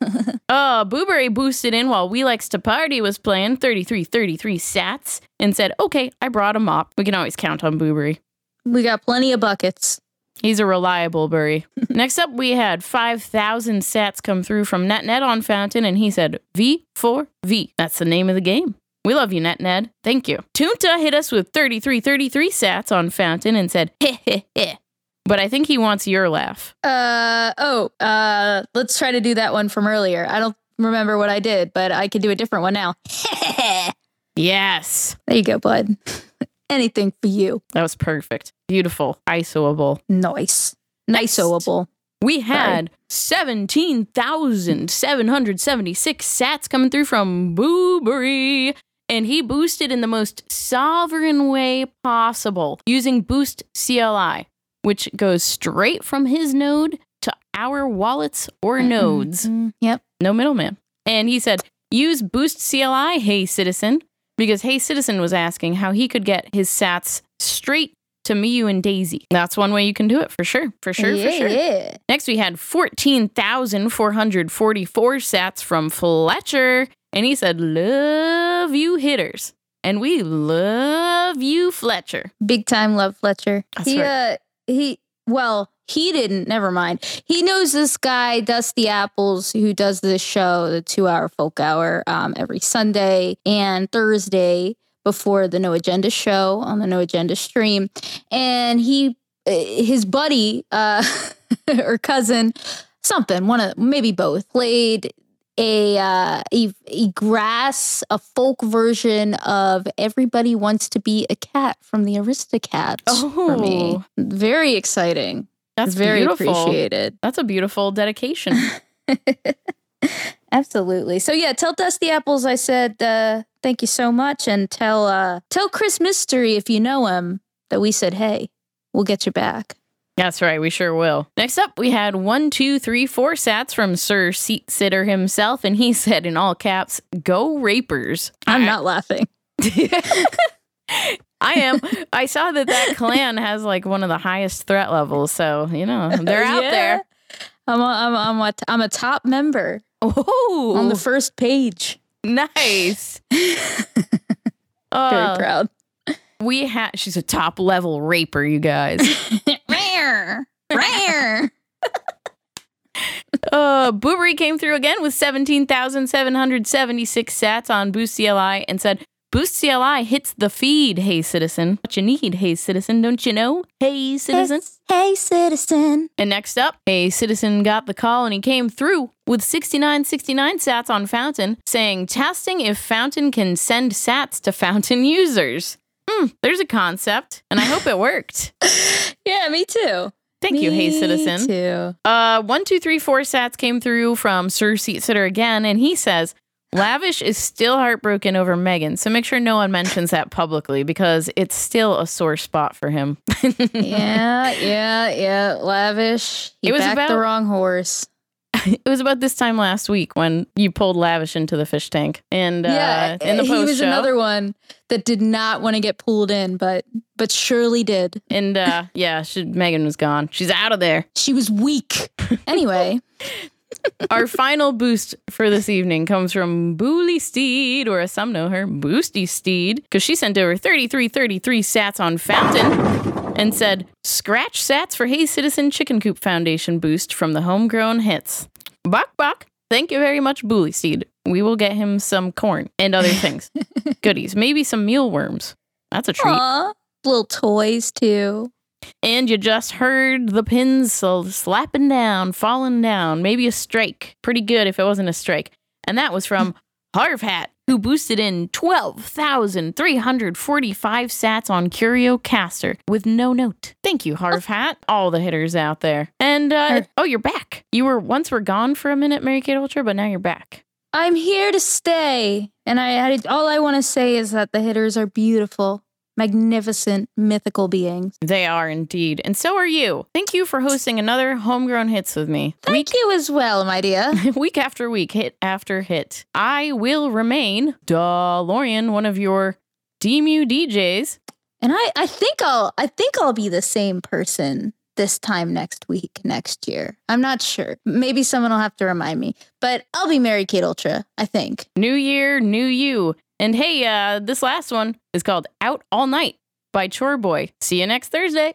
Bitcoin. uh, Boo-Bury boosted in while We Likes to Party was playing 3333 sats and said, okay, I brought a mop. We can always count on Boo-Bury. We got plenty of buckets. He's a reliable bury. Next up, we had 5,000 sats come through from NetNed on Fountain, and he said V4V. That's the name of the game. We love you, NetNed. Thank you. Tjunta hit us with 3333 sats on Fountain and said, heh heh heh. But I think he wants your laugh. Uh oh. Uh, let's try to do that one from earlier. I don't remember what I did, but I can do a different one now. Yes. there you go, bud. Anything for you. That was perfect. Beautiful. ISOable. Nice. Niceable. We had 17,776 sats coming through from Boo-Bury. And he boosted in the most sovereign way possible using Boost CLI, which goes straight from his node to our wallets or nodes. Mm, yep. No middleman. And he said, use Boost CLI, Hey Citizen, because Hey Citizen was asking how he could get his sats straight to Miyu and Daisy. That's one way you can do it for sure. For sure, yeah, for sure. Yeah. Next, we had 14,444 sats from Fletcher. And he said, Love you hitters. And we love you, Fletcher. Big time love Fletcher. That's he right. uh he well, he didn't, never mind. He knows this guy, Dusty Apples, who does this show, the two hour folk hour, um, every Sunday and Thursday before the No Agenda show on the No Agenda stream. And he his buddy uh, or cousin, something, one of maybe both, played a, uh, a a grass, a folk version of "Everybody Wants to Be a Cat" from the Aristocats. for me, Oh. very exciting. That's very beautiful. appreciated. That's a beautiful dedication. Absolutely. So yeah, tell Dusty Apples I said uh, thank you so much, and tell uh, tell Chris Mystery if you know him that we said hey, we'll get you back. That's right, we sure will. Next up, we had one, two, three, four sats from Sir Seat Sitter himself, and he said in all caps, "Go Rapers." I'm not laughing. I am. I saw that that clan has like one of the highest threat levels, so you know they're out Yeah. there. I'm a, I'm a, I'm a, I'm a top member Oh, on the first page. nice. Very Uh, proud. We had. She's a top level raper, you guys. Rare, rare. Uh, Boo-Bury came through again with 17,776 sats on Boost CLI and said, Boost CLI hits the feed, hey citizen. What you need, hey citizen, don't you know? Hey citizen. Hey, citizen. And next up, a citizen got the call and he came through with 6969 sats on Fountain, saying, testing if Fountain can send sats to Fountain users. Hmm, there's a concept, and I hope it worked. Yeah, me too. Thank you, hey Me citizen. Too. Uh, one, two, three, four sats came through from Sir Seat Sitter again, and he says, Lavish is still heartbroken over Megan, so make sure no one mentions that publicly because it's still a sore spot for him. Yeah, yeah, yeah. Lavish. He It was backed the wrong horse. it was about this time last week when you pulled Lavish into the fish tank, and uh, yeah, in the post he was show, another one that did not want to get pulled in, but but surely did. and uh, yeah, she, Megan was gone. She's out of there. She was weak. Anyway, Our final boost for this evening comes from Booley Steed, or as some know her, Boosty Steed, because she sent over 3333 sats on Fountain and said, Scratch sats for Hey Citizen Chicken Coop Foundation boost from the homegrown hits. Bok bok. Thank you very much, Booley Steed. We will get him some corn and other things. Goodies. Maybe some mealworms. That's a treat. aw, little toys too. And you just heard the pins slapping down, falling down, maybe a strike. Pretty good if it wasn't a strike. And that was from Harv Hat, who boosted in 12,345 sats on CurioCaster with no note. Thank you, Harv Hat. All the hitters out there. And, uh, oh, you're back. You were once were gone for a minute, Mary Kate Ultra, but now you're back. I'm here to stay, and I, I all I want to say is that the hitters are beautiful, magnificent, mythical beings. They are indeed. And so are you. Thank you for hosting another Homegrown Hits with me. Thank you as well, my dear. week after week, hit after hit. I will remain DeLorean, one of your DMU DJs. And I, I think I'll I think I'll be the same person this time next week, next year. I'm not sure. Maybe someone will have to remind me. But I'll be Mary Kate Ultra, I think. New year, new you. And hey, uh, this last one is called Out All Night by Choreboy. See you next Thursday.